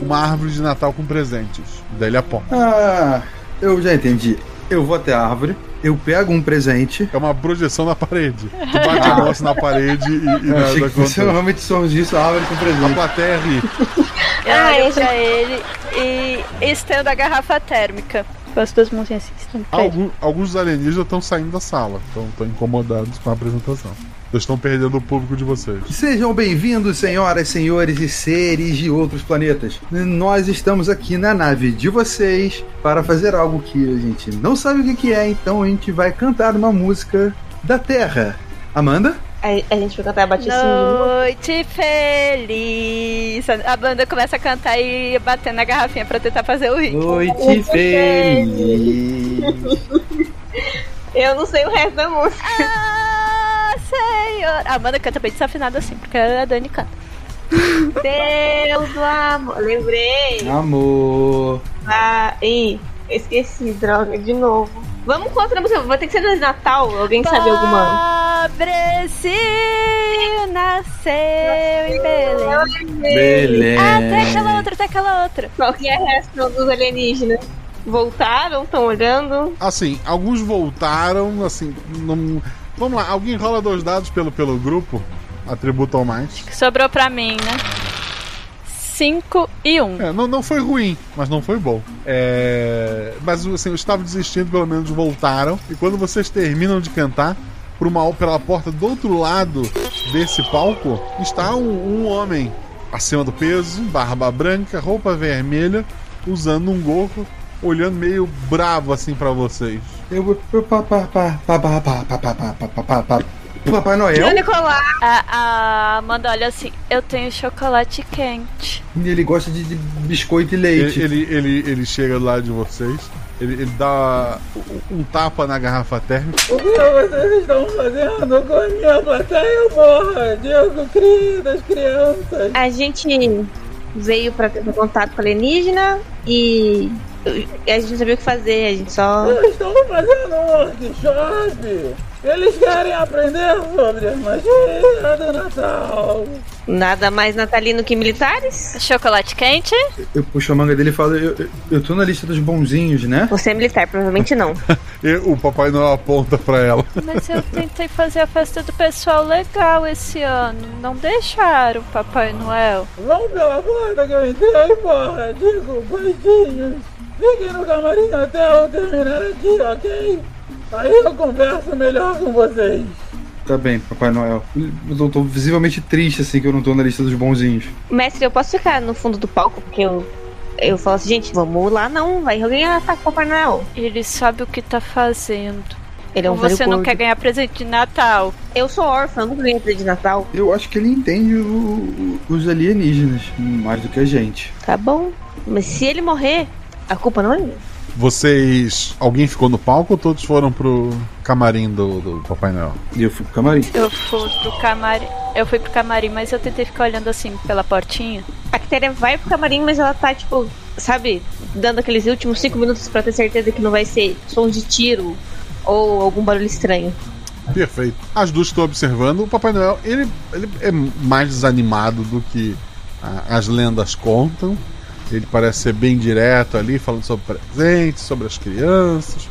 uma árvore de Natal com presentes. Daí ele aponta.
Ah, eu já entendi. Eu vou até a árvore, eu pego um presente.
É uma projeção na parede. Tu bate a assim na parede e, e
Eu achei que você
acontece.
realmente surgisse a árvore com
A
presente.
plateia ri.
Eu
Ah,
olho
esse-
pra ele e estendo a garrafa térmica. Com as duas mãozinhas assim.
Algum- alguns alienígenas estão saindo da sala, estão incomodados com a apresentação. Eles estão perdendo o público de vocês.
Sejam bem-vindos, senhoras, senhores e seres de outros planetas. Nós estamos aqui na nave de vocês para fazer algo que a gente não sabe o que que é, então a gente vai cantar uma música da Terra. Amanda?
A, a gente vai cantar de novo.
Noite feliz. A banda começa a cantar e bater na garrafinha pra tentar fazer o ritmo.
Noite feliz.
Eu não sei o resto da música.
Ah, senhor. A banda canta bem desafinada assim, porque a Dani canta.
Deus do amor. Lembrei.
Amor.
Ah, ih, esqueci, droga, de novo. Vamos com outra música. Vai ter que ser de Natal. Alguém sabe alguma?
Pobrezinho nasceu em Belém.
Belém.
Ah, tem aquela outra, tem aquela outra.
Qual que é a reação dos alienígenas? Voltaram? Estão olhando?
Assim, alguns voltaram, assim, não... Vamos lá, alguém rola dois dados pelo, pelo grupo? Atributo ao mais.
Sobrou pra mim, né? 5 e 1. Um.
É, não, não foi ruim, mas não foi bom. É... Mas assim, eu estava desistindo, pelo menos voltaram. E quando vocês terminam de cantar, por uma, pela porta do outro lado desse palco, está um, um homem acima do peso, barba branca, roupa vermelha, usando um gorro, olhando meio bravo assim para vocês.
Eu vou. Papai Noel?
Tio Nicolau!
A, a Amanda olha assim: eu tenho chocolate quente.
E ele gosta de, de biscoito e leite.
Ele, ele, ele, ele, chega lá de vocês, ele, ele dá um tapa na garrafa térmica.
O que vocês estão fazendo com a minha plateia, porra? Diego, cria das crianças.
A gente veio para ter contato com alienígena e a gente não sabia o que fazer, a gente só.
Eles estão fazendo um workshop. Eles querem aprender sobre a magia do Natal.
Nada mais natalino que militares?
Chocolate quente?
Eu puxo a manga dele e falo: eu, eu, eu tô na lista dos bonzinhos, né?
Você é militar, provavelmente não.
E o Papai Noel aponta pra ela.
Mas eu tentei fazer a festa do pessoal legal esse ano. Não deixaram, Papai Noel.
Vão pela porta que eu entrei, porra. Digo, bonitinhos. Fiquem no camarim até eu terminar aqui, ok? Aí eu converso melhor com vocês.
Tá bem, Papai Noel. Eu tô, tô visivelmente triste assim que eu não tô na lista dos bonzinhos.
Mestre, eu posso ficar no fundo do palco? Porque eu. Eu falo assim, gente, vamos lá não, vai alguém atacar o Papai Noel.
Ele sabe o que tá fazendo.
Ele é um
Ou você não
gordo.
quer ganhar presente de Natal?
Eu sou órfã, eu não ganhei presente de Natal.
Eu acho que ele entende o- o- os alienígenas mais do que a gente.
Tá bom. Mas se ele morrer, a culpa não é minha.
Vocês. Alguém ficou no palco ou todos foram pro camarim do, do Papai Noel?
Eu fui pro camarim.
Eu fui pro camarim. Eu fui pro camarim, mas eu tentei ficar olhando assim pela portinha.
A Quitéria vai pro camarim, mas ela tá, tipo, sabe, dando aqueles últimos cinco minutos pra ter certeza que não vai ser sons de tiro ou algum barulho estranho.
Perfeito. As duas estão observando. O Papai Noel, ele, ele é mais desanimado do que a- as lendas contam. Ele parece ser bem direto ali, falando sobre presentes, sobre as crianças,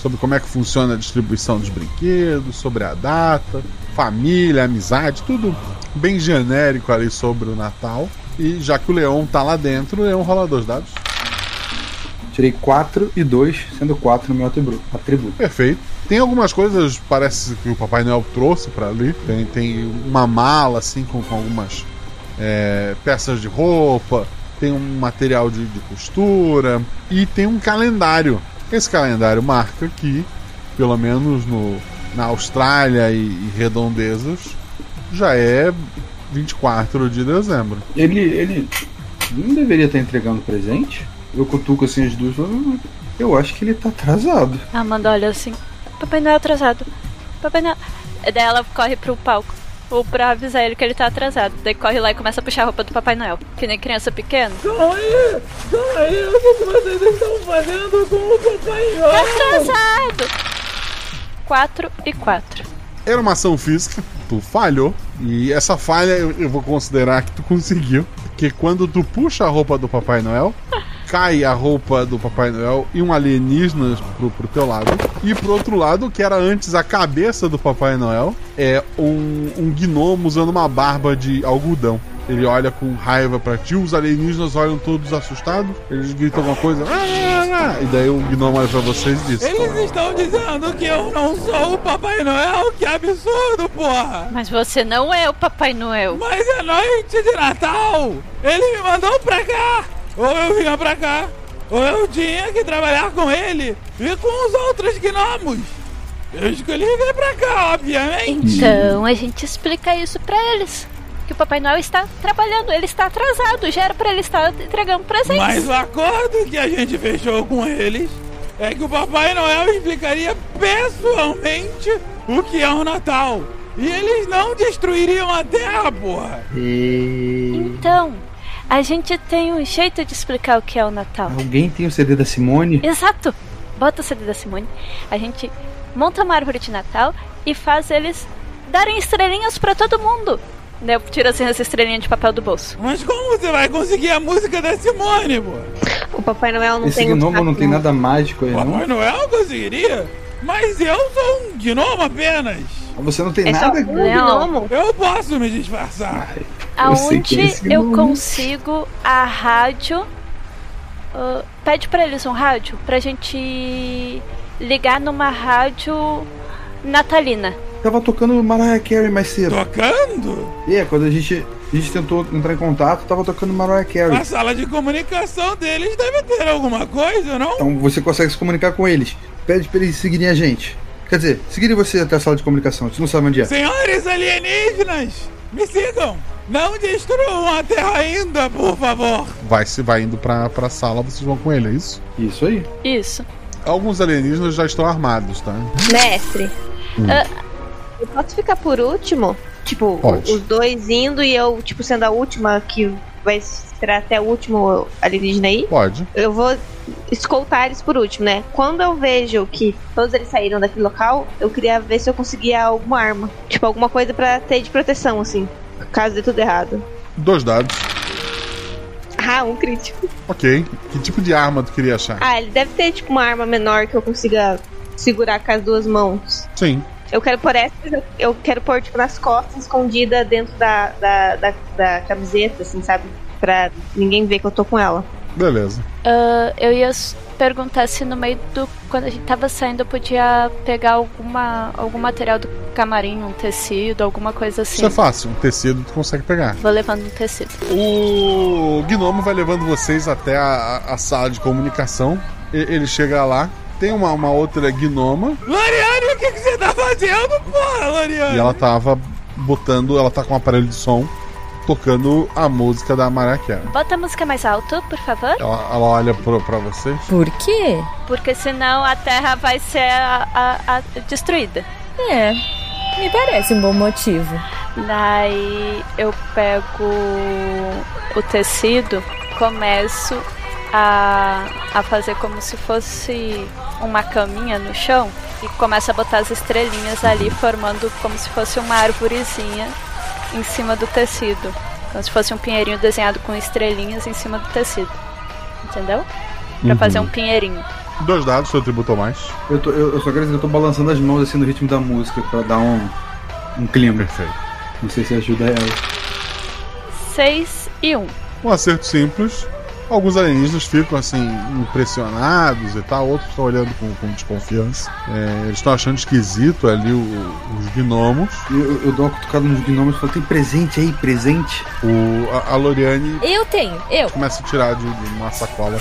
sobre como é que funciona a distribuição dos brinquedos, sobre a data, família, amizade, tudo bem genérico ali sobre o Natal. E já que o Leão tá lá dentro, o Leão rola dois dados.
Tirei 4 e 2, sendo 4 no meu atribu- atributo.
Perfeito. Tem algumas coisas, parece que o Papai Noel trouxe pra ali. Tem, tem uma mala, assim, com, com algumas é, peças de roupa. Tem um material de, de costura. E tem um calendário. Esse calendário marca que, pelo menos no, na Austrália e, e redondezas, já é 24 de dezembro.
Ele, ele não deveria estar entregando presente? Eu cutuco assim as duas e falo, "Hum, eu acho que ele tá atrasado.
A Amanda olha assim. Papai Noel atrasado. Papai Noel. Daí ela corre pro palco. Ou pra avisar ele que ele tá atrasado. Daí corre lá e começa a puxar a roupa do Papai Noel. Que nem criança pequena.
Calma aí! Calma aí! O que, que vocês estão fazendo com o Papai Noel?
Tá atrasado! 4 e 4.
Era uma ação física, tu falhou. E essa falha eu, eu vou considerar que tu conseguiu. Porque quando tu puxa a roupa do Papai Noel, cai a roupa do Papai Noel e um alienígena pro, pro teu lado. E pro outro lado, que era antes a cabeça do Papai Noel, é um, um gnomo usando uma barba de algodão. Ele olha com raiva pra ti, os alienígenas olham todos assustados, eles gritam alguma coisa. "Ah, ah, ah", E daí o gnomo olha pra vocês e diz:
Eles estão dizendo que eu não sou o Papai Noel? Que absurdo, porra!
Mas você não é o Papai Noel.
Mas é noite de Natal! Ele me mandou pra cá! Ou eu vinha pra cá, eu tinha que trabalhar com ele e com os outros gnomos! Eu escolhi vir pra cá, obviamente!
Então a gente explica isso pra eles. Que o Papai Noel está trabalhando, ele está atrasado, já era pra ele estar entregando presentes.
Mas o acordo que a gente fechou com eles é que o Papai Noel explicaria pessoalmente o que é o Natal. E eles não destruiriam a Terra, porra!
Então, a gente tem um jeito de explicar o que é o Natal.
Alguém tem o CD da Simone?
Exato! Bota o CD da Simone. A gente monta uma árvore de Natal e faz eles darem estrelinhas pra todo mundo. Daí eu tiro assim as estrelinhas de papel do bolso.
Mas como você vai conseguir a música da Simone, pô?
O Papai Noel não
Esse
tem um
gnomo não tem nada mágico aí,
Papai
não?
Noel conseguiria? Mas eu sou um gnomo apenas.
Você não tem
É só
nada.
um gnomo.
Eu posso me disfarçar.
Eu
Aonde eu
gnomo.
consigo a rádio. ah, pede pra eles um rádio pra gente ligar numa rádio natalina.
Tava tocando Mariah Carey mais cedo.
Tocando?
É, quando a gente, a gente tentou entrar em contato, tava tocando Mariah Carey.
A sala de comunicação deles deve ter alguma coisa, não?
Então você consegue se comunicar com eles. Pede pra eles seguirem a gente. Quer dizer, seguirem você até a sala de comunicação. Você não sabe onde é.
Senhores alienígenas, me sigam! Não destruam a Terra ainda, por favor!
vai se vai indo pra, pra sala, vocês vão com ele, é isso?
Isso aí.
Isso.
Alguns alienígenas já estão armados, tá?
Mestre,
Hum.
ah, eu posso ficar por último? Tipo,
Pode.
os dois indo e eu, tipo, sendo a última que vai esperar até o último alienígena aí?
Pode.
Eu vou escoltar eles por último, né? Quando eu vejo que todos eles saíram daquele local, eu queria ver se eu conseguia alguma arma. Tipo, alguma coisa pra ter de proteção, assim. Caso dê tudo errado.
Dois dados.
Ah, um crítico.
Ok. Que tipo de arma tu queria achar?
Ah, ele deve ter, tipo, uma arma menor que eu consiga segurar com as duas mãos.
Sim.
Eu quero pôr essa, eu- eu quero pôr, tipo, nas costas, escondida dentro da, da, da, da camiseta, assim, sabe? Pra ninguém ver que eu tô com ela.
Beleza.
Ah, eu ia perguntar se no meio do. Quando a gente tava saindo, eu podia pegar alguma, algum material do camarim, um tecido, alguma coisa assim.
Isso é fácil. Um tecido tu consegue pegar.
Vou levando um tecido.
O gnomo vai levando vocês até a, a- sala de comunicação. E- ele chega lá. Tem uma, uma outra gnoma
Loriane, o que, que você tá fazendo, porra, Loriane?
e ela tava botando. Ela tá com um aparelho de som tocando a música da Mariah
Bota a música mais alto, por favor.
Ela, ela olha pro, pra vocês.
Por quê?
Porque senão a Terra vai ser a, a- a- destruída.
É, me parece um bom motivo.
Daí eu pego o tecido, começo a, a fazer como se fosse uma caminha no chão e começo a botar as estrelinhas ali, formando como se fosse uma árvorezinha em cima do tecido. Como se fosse um pinheirinho desenhado com estrelinhas em cima do tecido. Entendeu? Pra
Uhum.
fazer um pinheirinho.
Dois dados, seu tributo mais.
Eu, tô, eu, eu só quero dizer que eu tô balançando as mãos assim no ritmo da música pra dar um, um clima.
Perfeito.
Não sei se ajuda ela.
6 e 1.
Um acerto simples. Alguns alienígenas ficam assim, impressionados e tal, outros estão olhando com, com desconfiança. É, eles estão achando esquisito ali o- os gnomos.
Eu, eu dou uma cutucada nos gnomos e falo: tem presente aí, presente.
O, a, a Loriane
Eu tenho, eu.
começa a tirar de, de uma sacola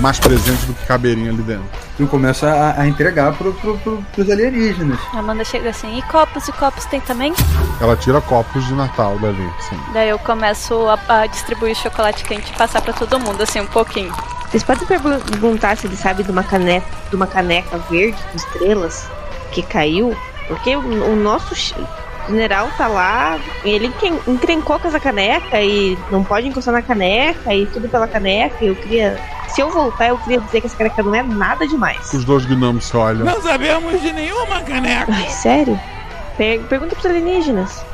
mais presente do que caberia ali dentro.
Eu começo a, a entregar pro, pro, pro, pros alienígenas.
A Amanda chega assim, e copos e copos tem também?
Ela tira copos de Natal dali, sim.
Daí eu começo a, a distribuir chocolate quente e passar pra todo mundo, assim, um pouquinho.
Vocês podem perguntar se ele sabe de uma caneca, de uma caneca verde com estrelas que caiu? Porque o, o nosso general tá lá, ele encren- encrencou com essa caneca e não pode encostar na caneca e tudo pela caneca. E eu queria. Se eu voltar, eu queria dizer que essa caneca não é nada demais.
Os dois gnomos se olham.
Não sabemos de nenhuma caneca.
Ai, sério? Per- pergunta pros alienígenas.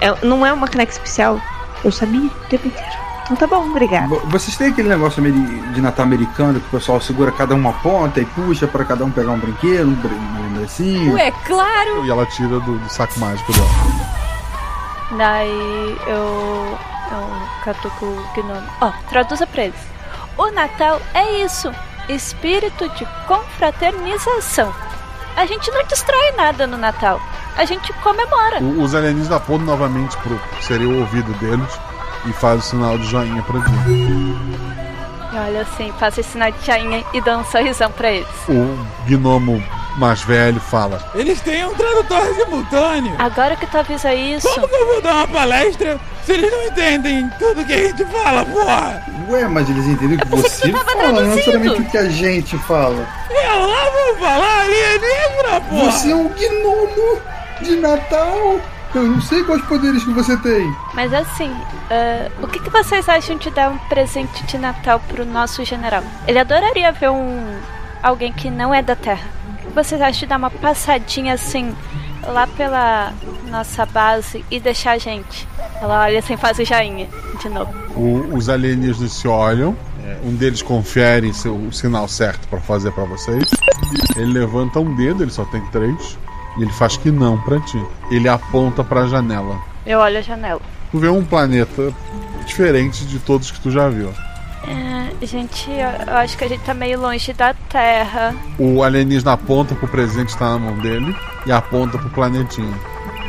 É- não é uma caneca especial? Eu sabia o tempo inteiro. Então tá bom, obrigada.
Vo- Vocês têm aquele negócio de Natal americano que o pessoal segura cada um uma ponta e puxa pra cada um pegar um brinquedo, um lembrancinho?
Ué, claro!
E ela tira do, do saco mágico dela.
Daí eu. Eu catuco o gnomo. Ó, traduza pra eles. O Natal é isso: espírito de confraternização. A gente não destrói nada no Natal. A gente comemora.
O- os alienígenas apontam novamente pro que seria o ouvido deles e fazem o sinal de joinha pra.
E olha assim, faço esse sinal de joinha e dou um sorrisão pra eles.
O gnomo mais velho fala:
Eles têm um tradutor simultâneo.
Agora que tu avisa isso.
Como que eu vou dar uma palestra se eles não entendem tudo que a gente fala, porra?
Ué, mas eles entendem o que você
tava
fala, não
traduzindo.
necessariamente o que a gente fala.
Eu lá vou falar alienígena, porra.
Você é um gnomo de Natal. Eu não sei quais poderes que você tem.
Mas assim, ah, o que, que vocês acham de dar um presente de Natal pro nosso general? Ele adoraria ver um alguém que não é da Terra. O que vocês acham de dar uma passadinha assim lá pela nossa base e deixar a gente? Ela olha assim, faz o joinha de novo.
O- os alienígenas se olham. é, Um deles confere seu- o sinal certo pra fazer pra vocês. Ele levanta um dedo, ele só tem três. E ele faz que não pra ti. Ele aponta pra janela.
Eu olho a janela.
Tu vê um planeta diferente de todos que tu já viu.
É, gente, eu acho que a gente tá meio longe da Terra.
O alienígena aponta pro presente que tá na mão dele e aponta pro planetinha.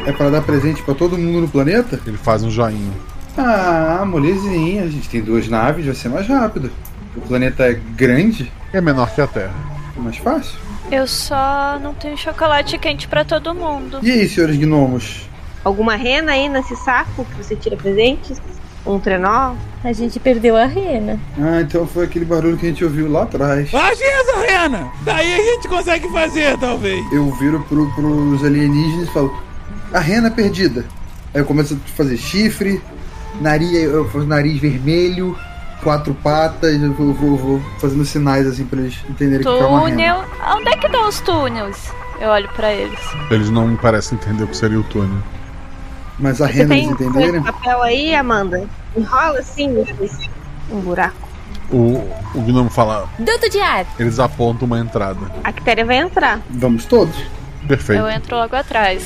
É pra dar presente pra todo mundo no planeta?
Ele faz um joinha.
Ah, molezinha. A gente tem duas naves, vai ser mais rápido. O planeta é grande,
É menor que a Terra.
mais fácil.
Eu só não tenho chocolate quente pra todo mundo.
E aí, senhores gnomos?
Alguma rena aí nesse saco que você tira presentes? Um trenó?
A gente perdeu a rena.
Ah, então foi aquele barulho que a gente ouviu lá atrás.
Achei essa rena. Daí a gente consegue fazer, talvez.
Eu viro pro, pros alienígenas e falo: A rena perdida. Aí eu começo a fazer chifre, nariz, eu faço nariz vermelho, quatro patas, eu vou, vou- vou fazendo sinais assim pra eles entenderem que é uma rena.
Túnel. Onde é que estão os túneis? Eu olho pra eles.
Eles não parecem entender o que seria o túnel.
Mas a
Você
rena
tem
eles
um
entenderam?
papel aí, Amanda? Enrola assim, um buraco.
O, o gnomo fala.
Duto de ar.
Eles apontam uma entrada.
A Quitéria vai entrar.
Vamos todos?
Perfeito.
Eu entro logo atrás.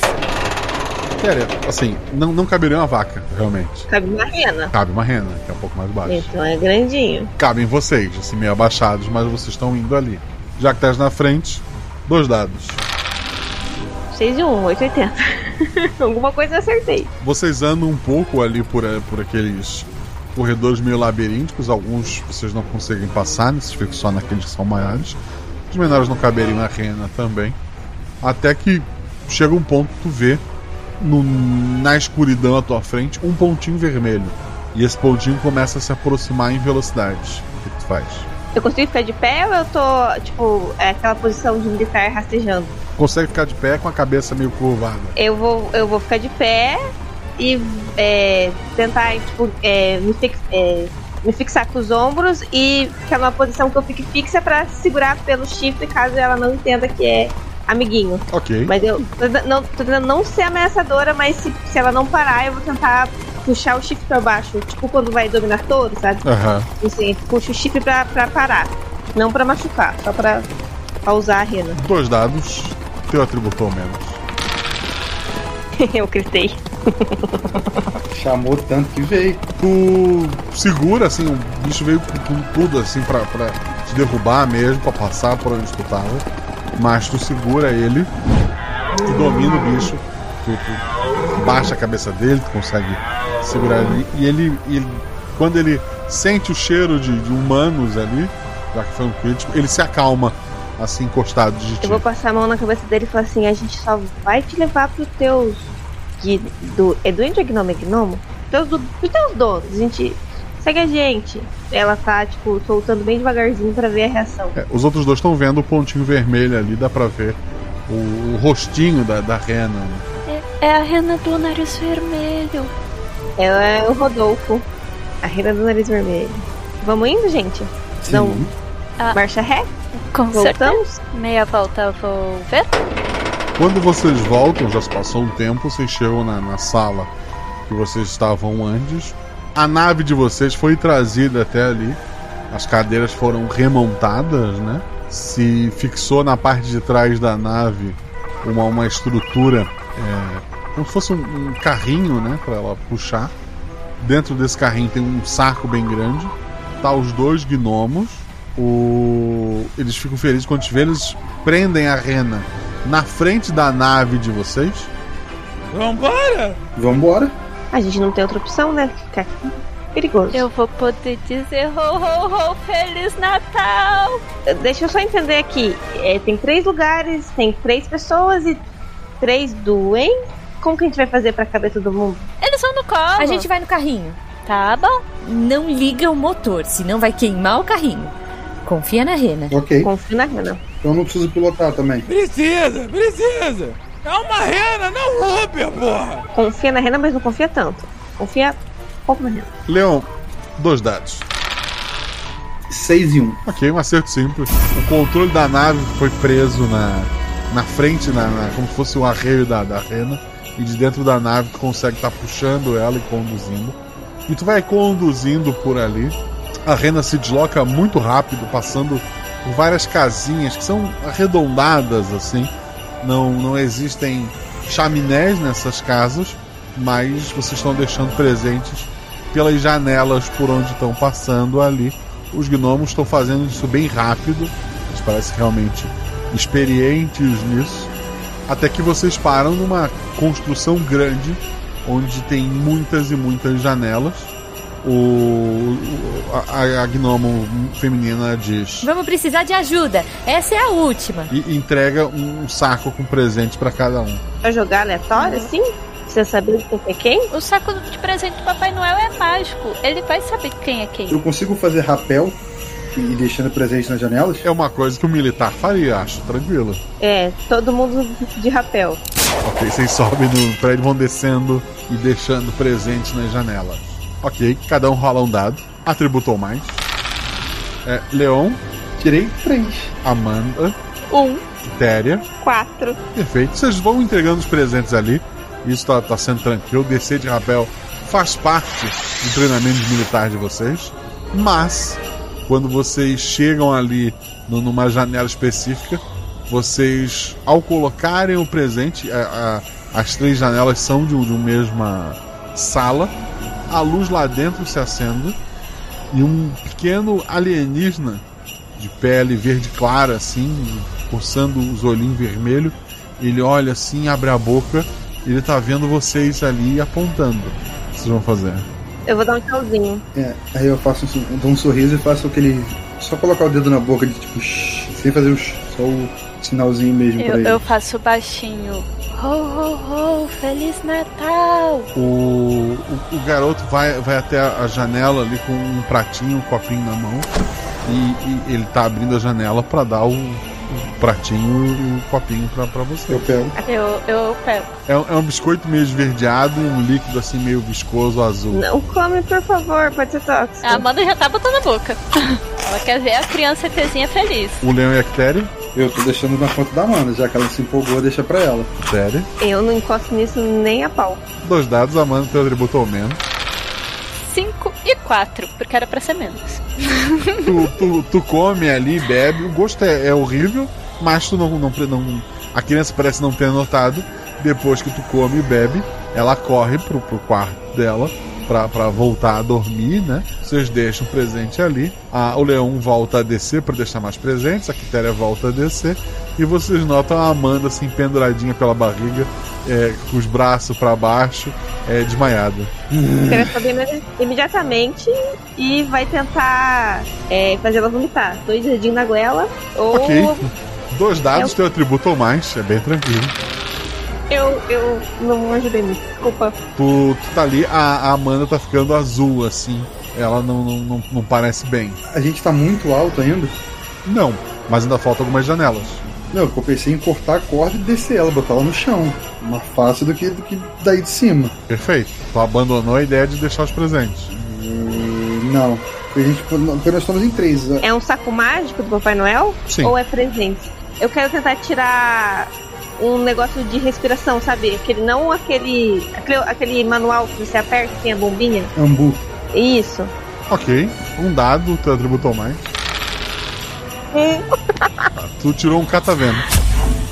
Assim, não, não caberia uma vaca, realmente.
Cabe uma rena.
Cabe uma rena, que é um pouco mais baixo.
Então é grandinho.
Cabem vocês, assim, meio abaixados, mas vocês estão indo ali. Já que estás na frente, dois dados.
6 e 1, 880. Alguma coisa eu acertei.
Vocês andam um pouco ali por, eh, por aqueles corredores meio labirínticos. Alguns vocês não conseguem passar, né? vocês ficam só naqueles que são maiores. Os menores não caberiam na rena também. Até que chega um ponto que tu vê no- na escuridão à tua frente um pontinho vermelho. E esse poldinho começa a se aproximar em velocidade. O que, tu faz?
Eu consigo ficar de pé ou eu tô, tipo, é aquela posição de militar rastejando?
Consegue ficar de pé com a cabeça meio curvada.
Eu vou, eu vou ficar de pé e é, tentar, tipo, é, me, fix, é, me fixar com os ombros e ficar numa posição que eu fique fixa pra segurar pelo chifre caso ela não entenda que é amiguinho.
Ok.
Mas eu tô, tentando- não, tô tentando não ser ameaçadora, mas se, se ela não parar, eu vou tentar puxar o chifre pra baixo. Tipo quando vai dominar touro, sabe?
Aham.
Assim, puxa o chifre pra, pra parar. Não pra machucar, só pra, pra usar a rena.
Dois dados, teu atributo ao menos.
eu gritei.
Chamou tanto que veio.
Tu segura, assim, o bicho veio com, com tudo, assim, pra, pra te derrubar mesmo, pra passar por onde tu tava. Mas tu segura ele, tu domina o bicho, tu, tu baixa a cabeça dele, tu consegue segurar ele. E ele, ele quando ele sente o cheiro de, de humanos ali, já que foi um crítico, ele se acalma, assim, encostado de ti.
Eu vou passar a mão na cabeça dele e falar assim: a gente só vai te levar pros teus. do, é doente ou gnomo? É gnomo? Teus, do, pros teus donos. A gente. Segue a gente. Ela tá, tipo, soltando bem devagarzinho pra ver a reação.
É, os outros dois estão vendo o pontinho vermelho ali, dá pra ver o, o rostinho da, da rena. né?
É, é a rena do nariz vermelho.
Ela é o Rodolfo. A rena do nariz vermelho. Vamos indo, gente? Não.
Ah,
Marcha ré?
Com
Voltamos?
certeza. Meia volta eu vou ver.
Quando vocês voltam, já se passou um tempo, vocês chegam na, na sala que vocês estavam antes. A nave de vocês foi trazida até ali. As cadeiras foram remontadas, né? Se fixou na parte de trás da nave uma, uma estrutura, é, como se fosse um, um carrinho, né? Pra ela puxar. Dentro desse carrinho tem um saco bem grande. Tá os dois gnomos. O... Eles ficam felizes quando te vê, eles prendem a rena na frente da nave de vocês.
Vambora!
Vambora.
A gente não tem outra opção, né? Ficar aqui. Perigoso.
Eu vou poder dizer ho ho ho Feliz Natal!
Deixa eu só entender aqui. É, tem três lugares, tem três pessoas e três doentes. Como que a gente vai fazer pra caber todo mundo?
Eles vão no colo.
A gente vai no carrinho.
Tá bom.
Não liga o motor, senão vai queimar o carrinho. Confia na Rena.
Ok.
Confio na Rena.
Então não preciso pilotar também.
Precisa, precisa! É uma rena, não um Uber, porra!
Confia na Rena, mas não confia tanto. Confia pouco na Rena.
Leon, dois dados.
6 e 1. Um.
Ok, um acerto simples. O controle da nave foi preso na, na frente, na, na- como se fosse o arreio da, da rena. E de dentro da nave tu consegue estar puxando ela e conduzindo. E tu vai conduzindo por ali. A rena se desloca muito rápido, passando por várias casinhas que são arredondadas assim. Não, não existem chaminés nessas casas, mas vocês estão deixando presentes pelas janelas por onde estão passando ali. Os gnomos estão fazendo isso bem rápido, eles parecem realmente experientes nisso. Até que vocês param numa construção grande, onde tem muitas e muitas janelas. O, o- a, a gnomo feminina diz
Vamos precisar de ajuda. Essa é a última.
e entrega um saco com presentes para cada um.
Pra jogar aleatório, assim? Você saber quem é quem?
O saco de presente do Papai Noel é mágico. Ele vai saber quem é quem.
Eu consigo fazer rapel e deixando presente nas janelas?
É uma coisa que o militar faria, acho, tranquilo.
É, todo mundo de rapel.
Ok, vocês sobem no prédio, vão descendo e deixando presentes nas janelas. Ok, cada um rola um dado. Atributou mais. É, Leon.
Tirei três.
Amanda.
Um,
Téria.
quatro.
Perfeito. Vocês vão entregando os presentes ali. Isso tá, tá sendo tranquilo. Descer de rapel faz parte do treinamento militar de vocês. Mas, quando vocês chegam ali no- numa janela específica, vocês, ao colocarem o presente, a- a- as três janelas são de, um- de uma mesma sala. A luz lá dentro se acende e um pequeno alienígena de pele verde clara, assim, coçando os olhinhos vermelhos. Ele olha assim, abre a boca, ele tá vendo vocês ali apontando. O que vocês vão fazer?
Eu vou dar um tchauzinho.
É, aí eu faço assim, eu dou um sorriso e faço aquele. Só colocar o dedo na boca de tipo, shh, sem fazer o shh, só o sinalzinho mesmo pra
Eu,
ele.
eu faço baixinho. Ho, ho, Feliz Natal!
O, o, o garoto vai, vai até a janela ali com um pratinho, um copinho na mão. E, e ele tá abrindo a janela para dar o, o pratinho e o copinho pra, pra você.
Eu pego.
Eu, eu pego.
É, é um biscoito meio esverdeado e um líquido assim meio viscoso azul.
Não come, por favor, pode ser tóxico.
A Amanda já tá botando na boca. Ela quer ver a criança ETzinha feliz.
O leão e a Quitéria?
Eu tô deixando na conta da Amanda, já que ela se empolgou, deixa pra ela.
Sério?
Eu não encosto nisso nem a pau.
Dois dados, a Amanda tem o atributo ao menos.
5 e 4, porque era pra ser menos.
tu, tu, tu come ali, bebe, o gosto é, é horrível, mas tu não, não, não. A criança parece não ter notado. Depois que tu come e bebe, ela corre pro, pro quarto dela pra voltar a dormir, né? Vocês deixam o presente ali. A, o leão volta a descer para deixar mais presentes, a Quitéria volta a descer. E vocês notam a Amanda assim penduradinha pela barriga, é, com os braços para baixo, é, desmaiada.
Quero saber imediatamente e vai tentar é, fazer ela vomitar. Dois dedinhos na goela ou.
Ok. Dois dados,
Eu-
teu atributo ou mais, é bem tranquilo.
Eu, eu não ajudei muito, desculpa.
Tu, tu tá ali, a, a Amanda tá ficando azul, assim. Ela não, não, não, não parece bem.
A gente tá muito alto ainda?
Não, mas ainda faltam algumas janelas.
Não, eu pensei em cortar a corda e descer ela, botar ela no chão. Mais fácil do que, do que daí de cima.
Perfeito. Tu abandonou a ideia de deixar os presentes.
E não. Porque, a gente, porque nós estamos em três. né?
É um saco mágico do Papai Noel?
Sim.
Ou é presente? Eu quero tentar tirar um negócio de respiração, sabe? Aquele, não aquele, aquele. aquele manual que você aperta e tem a bombinha.
Ambu.
Isso.
Ok, um dado, teu atributo mais. Tá, tu tirou um catavento.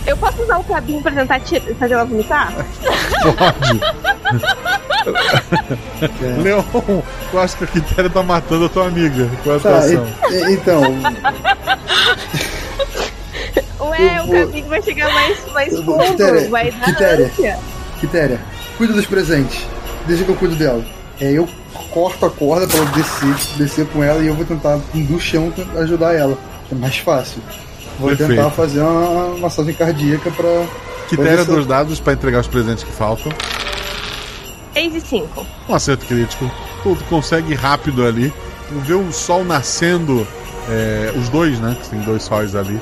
Eu posso usar o cabinho pra tentar tira- fazer ela vomitar?
Pode. Leon, eu acho que a Quitéria tá matando a tua amiga. Qual é a
Tá,
situação?
e- e- então. Eu
o
vou-
cabinho vai chegar mais, mais
vou-
fundo,
Quitéria,
vai dar
Quitéria.
ânsia.
Quitéria, cuida dos presentes. Deixa que eu cuido dela. É, eu corto a corda pra ela descer, descer com ela e eu vou tentar do chão ajudar ela. É mais fácil. Vou
Perfeito.
tentar fazer uma massagem cardíaca pra.
Quitéria,
se-
dois dados pra entregar os presentes que faltam.
6 e 5.
Um acerto crítico. Tu, tu consegue rápido ali. Tu vê o sol nascendo, é, os dois, né? Que tem dois sóis ali,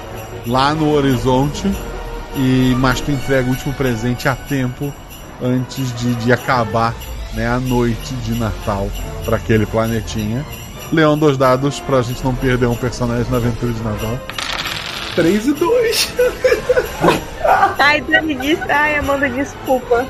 lá no horizonte. E mas tu entrega o último presente a tempo antes de, de acabar né, a noite de Natal para aquele planetinha. Leão, dois dados pra gente não perder um personagem na aventura de Natal.
3 e 2.
Ai, Dani disse. Ai, Amanda, desculpa.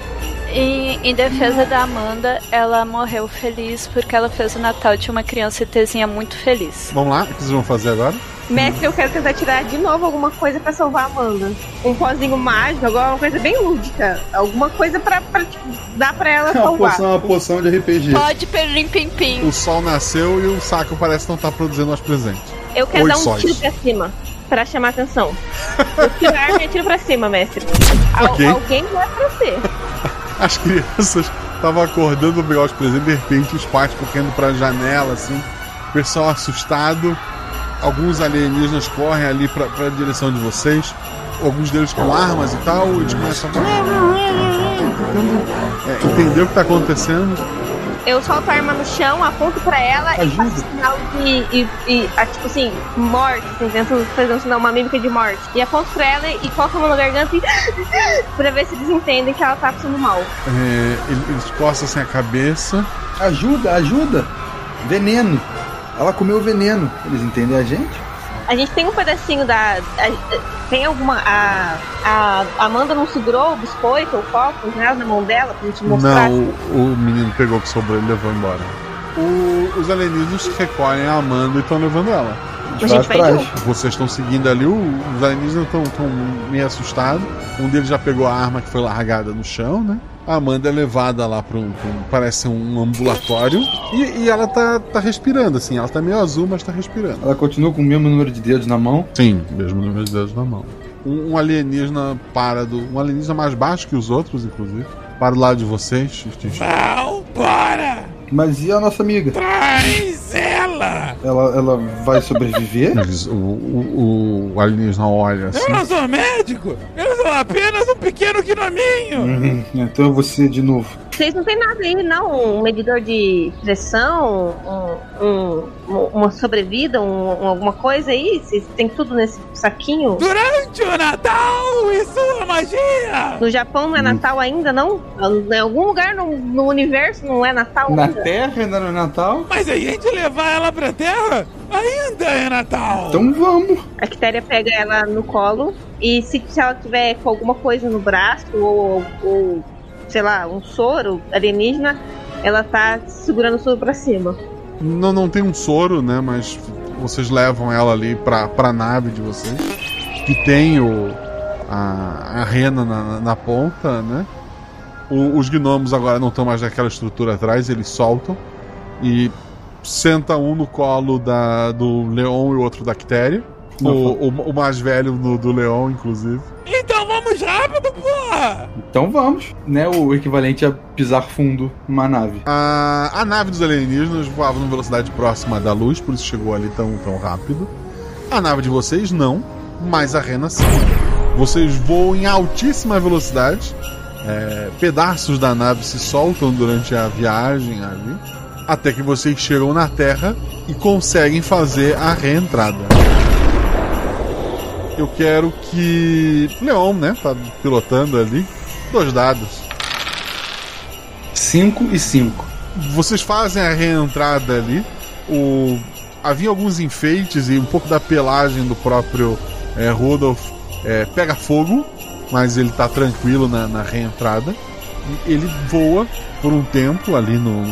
E em defesa da Amanda, ela morreu feliz porque ela fez o Natal de uma criança ETzinha muito feliz.
Vamos lá, o que vocês vão fazer agora?
Mestre, eu quero tentar tirar de novo alguma coisa pra salvar a Amanda. Um pozinho mágico, agora uma coisa bem lúdica. Alguma coisa pra, pra tipo, dar pra ela
Uma
salvar.
poção, uma poção de RPG.
Pode perlim pim pim.
O sol nasceu e o saco parece não estar produzindo mais presentes.
Eu quero
Oi,
dar um
sóis.
tiro pra cima. Pra chamar atenção. Eu tiro a arma e atiro pra cima, mestre. Al-
Ok.
Alguém vai pra você.
As crianças estavam acordando pra pegar os presentes, de repente os pais correndo pra janela, assim, o pessoal assustado. Alguns alienígenas correm ali pra, pra direção de vocês, alguns deles com armas e tal, eles começam a. é, entender o que tá acontecendo.
Eu solto a arma no chão, aponto pra ela e
Ajuda.
faço sinal de. E, e, ah, tipo assim, morte. Assim, tento fazer um sinal, uma mímica de morte. E aponto pra ela e coloco a mão na garganta e. pra ver se eles entendem que ela tá passando mal.
É, eles eles coçam assim a cabeça.
Ajuda, ajuda. Veneno. Ela comeu veneno. Eles entendem a gente?
A gente tem um pedacinho da. a- tem alguma. A, a Amanda não segurou o biscoito ou o copo né, na mão dela pra gente mostrar?
Não, o, o menino pegou o que sobrou e levou embora. O- os alienígenas recolhem a Amanda e estão levando ela.
A gente vai
atrás.
Vocês estão seguindo ali, o- os alienígenas estão meio assustados. Um deles já pegou a arma que foi largada no chão, né? A Amanda é levada lá para um, pra um- parece um ambulatório e, e ela tá, tá respirando, assim. Ela tá meio azul, mas tá respirando.
Ela continua com o mesmo número de dedos na mão.
Sim, mesmo número de dedos na mão. Um, um alienígena para do. Um alienígena mais baixo que os outros, inclusive. Para do lado de vocês.
Não, para!
Mas e a nossa amiga?
Traz ela!
Ela, ela vai sobreviver?
O, o, o alienígena olha assim.
Eu não sou! Médico. Eu sou apenas um pequeno gnominho.
Uhum, então você de novo.
Vocês não tem nada aí, não? Um medidor de pressão? Um, um- uma sobrevida? Um, um- alguma coisa aí? Vocês têm tudo nesse saquinho?
Durante o Natal e sua magia!
No Japão não é Natal ainda, não? Em algum lugar no, no universo não é Natal
Na
ainda?
Terra ainda não é Natal?
Mas a gente levar ela pra Terra ainda é Natal.
Então vamos.
A Quitéria pega ela no colo e se, se ela tiver com alguma coisa no braço ou, ou, sei lá, um soro alienígena, ela tá segurando o soro pra cima.
Não, não tem um soro, né? Mas vocês levam ela ali pra, pra nave de vocês. Que tem o, a, a rena na, na ponta, né? O- os gnomos agora não estão mais naquela estrutura atrás, eles soltam. E senta um no colo da, do Leon e o outro da Ctéria. O, o, o mais velho no- do Leon, inclusive.
Então vamos rápido, porra!
Então vamos. Né? O equivalente a pisar fundo numa nave.
A, a nave dos alienígenas voava numa velocidade próxima da luz, por isso chegou ali tão, tão rápido. A nave de vocês não, mas a Rena sim. Vocês voam em altíssima velocidade. é, pedaços da nave se soltam durante a viagem ali. Até que vocês chegam na Terra e conseguem fazer a reentrada. Eu quero que. Leon, né? Tá pilotando ali. Dois dados.
5 e 5.
Vocês fazem a reentrada ali. O... Havia alguns enfeites e um pouco da pelagem do próprio é, é, pega fogo, mas ele tá tranquilo na, na reentrada. Ele voa por um tempo ali no,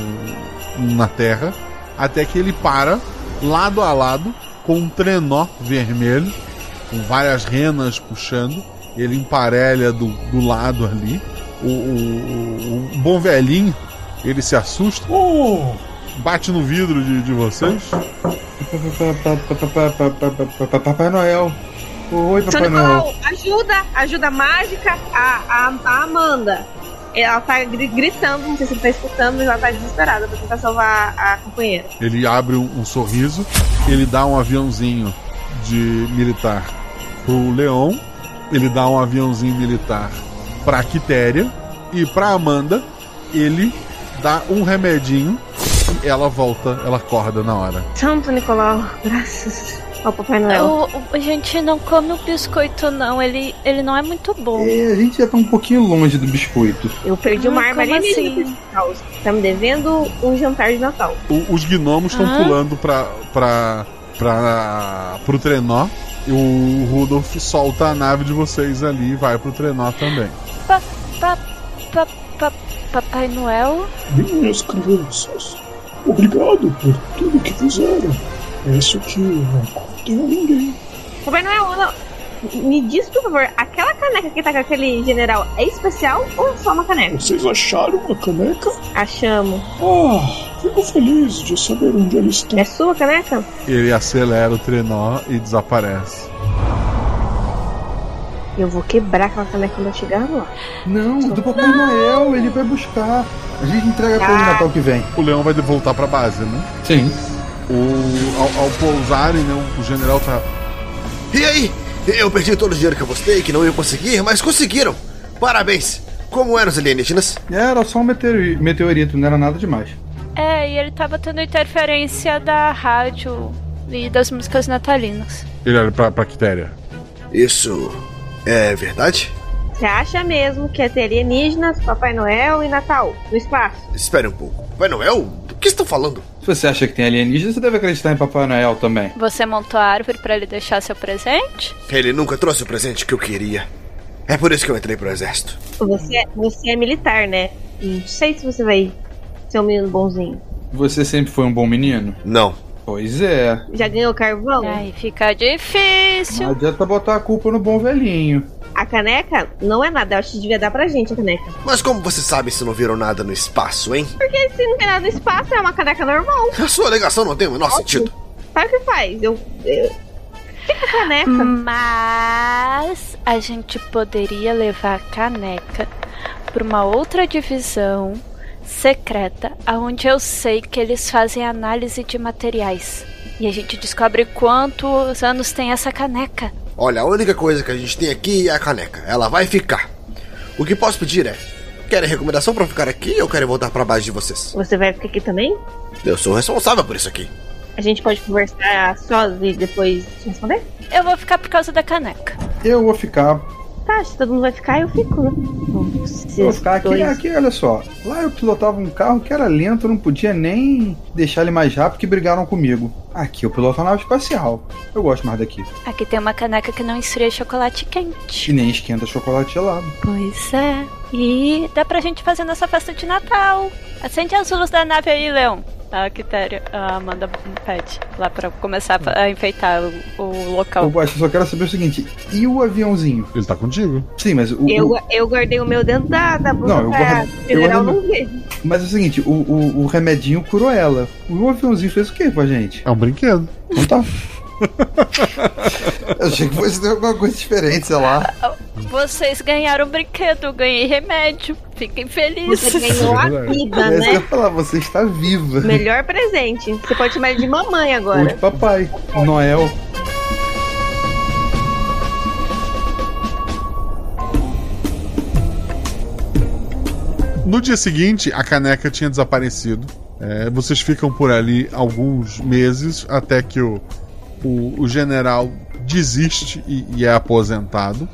na Terra, até que ele para lado a lado com um trenó vermelho, com várias renas puxando. Ele emparelha do, do lado ali. O, o- o- o bom velhinho, ele se assusta. Bate no vidro de, de vocês.
Papai Noel. Oi, Papai Noel.
Ajuda! Ajuda mágica a, a, a Amanda. Ela tá gri- gritando, não sei se você tá escutando, mas ela tá desesperada pra tentar salvar a companheira.
Ele abre um, um sorriso, ele dá um aviãozinho de militar pro Leon, ele dá um aviãozinho militar pra Quitéria e pra Amanda ele dá um remedinho e ela volta, ela acorda na hora.
Santo Nicolau, graças ao Papai Noel.
O, o- gente não come o biscoito, não. Ele, ele não é muito bom.
É, a gente já tá um pouquinho longe do biscoito.
Eu perdi
Ah,
uma alienígena
assim?
Tá me devendo um jantar de Natal.
O- os gnomos estão
Ah.
pulando pra, pra, pra, pro trenó e o Rudolph solta a nave de vocês ali e vai pro trenó também.
Pa, pa, pa, pa, Papai Noel?
Minhas crianças, obrigado por tudo que fizeram. Peço que não contem a ninguém.
Papai Noel, não, me diz, por favor, aquela caneca que tá com aquele general é especial ou é só uma caneca?
Vocês acharam a caneca?
Achamos.
Ah, fico feliz de saber onde ela está.
É sua caneca?
Ele acelera o trenó e desaparece.
Eu vou quebrar aquela caneca quando eu chegar lá.
Não, do Papai Noel, ele vai buscar. A gente entrega pra ele no Natal que vem.
O Leão vai voltar pra base, né?
Sim.
O, ao, ao pousarem, né, o general tá.
E aí? Eu perdi todo o dinheiro que eu postei, que não ia conseguir, mas conseguiram! Parabéns! Como eram os alienígenas?
Era só um meteori- meteorito, não era nada demais.
É, e ele tava tendo interferência da rádio e das músicas natalinas.
Ele olha pra, pra Quitéria.
Isso é verdade?
Você acha mesmo que é ter alienígenas, Papai Noel e Natal no espaço?
Espere um pouco. Papai Noel? Do que estão falando?
Se você acha que tem alienígena, você deve acreditar em Papai Noel também.
Você montou a árvore pra ele deixar seu presente?
Ele nunca trouxe o presente que eu queria. É por isso que eu entrei pro exército.
Você, é- você é militar, né? Não sei se você vai ser um menino bonzinho.
Você sempre foi um bom menino?
Não.
Pois é.
Já ganhou carvão?
Aí fica difícil.
Não adianta botar a culpa no bom velhinho.
A caneca não é nada, eu acho que devia dar pra gente a caneca.
Mas como você sabe se não viram nada no espaço, hein?
Porque se não tem nada no espaço, é uma caneca normal.
A sua alegação não tem o menor sentido.
Sabe o que faz? Eu. eu... Fica a caneca.
Mas a gente poderia levar a caneca para uma outra divisão secreta, aonde eu sei que eles fazem análise de materiais. E a gente descobre quantos anos tem essa caneca.
Olha, a única coisa que a gente tem aqui é a caneca. Ela vai ficar. O que posso pedir é: querem recomendação pra ficar aqui ou querem voltar pra base de vocês?
Você vai ficar aqui também?
Eu sou responsável por isso aqui.
A gente pode conversar sós e depois te responder?
Eu vou ficar por causa da caneca.
Eu vou ficar.
Tá, se todo mundo vai ficar, eu fico. né?
Eu vou ficar aqui, aqui, olha só. Lá eu pilotava um carro que era lento, eu não podia nem deixar ele mais rápido que brigaram comigo. Aqui eu piloto uma nave espacial. Eu gosto mais daqui.
Aqui tem uma caneca que não esfria chocolate quente.
E nem esquenta chocolate gelado.
Pois é. E dá pra gente fazer nossa festa de Natal. Acende as luzes da nave aí, Leão. A Quitéria, a Amanda pede lá pra começar a enfeitar o, o local.
Eu só quero saber o seguinte: e o aviãozinho?
Ele tá contigo?
Sim, mas o.
Eu,
o-
eu guardei o meu dentro da, da blusa
Não, eu guardo- eu guardo
não.
Mas é o seguinte: o, o, o remedinho curou ela. O aviãozinho fez o quê com a gente?
É um brinquedo.
Não tá. Eu achei que fosse ter alguma coisa diferente, sei lá.
Vocês ganharam um brinquedo, eu ganhei remédio. Fiquem felizes.
Você ganhou a vida,
É que eu ia
né?
falar, você está viva.
Melhor presente. Você pode chamar ele de mamãe
Ou
agora.
de papai. Noel.
No dia seguinte, a caneca tinha desaparecido. É, vocês ficam por ali alguns meses até que o, o, o general desiste e, e é aposentado.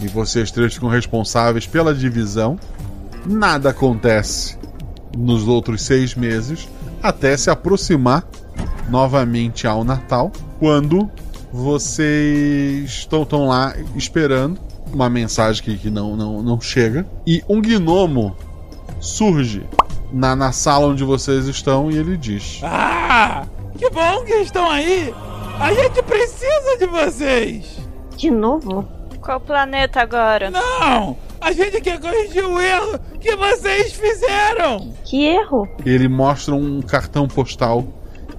E vocês três ficam responsáveis pela divisão. Nada acontece nos outros seis meses até se aproximar novamente ao Natal, quando vocês estão, lá esperando uma mensagem que, que não, não, não chega e um gnomo surge na, na sala onde vocês estão e ele diz:
Ah! Que bom que estão aí! A gente precisa de vocês!
De novo?
Qual planeta agora?
Não! A gente quer corrigir o erro que vocês fizeram!
Que erro?
Ele mostra um cartão postal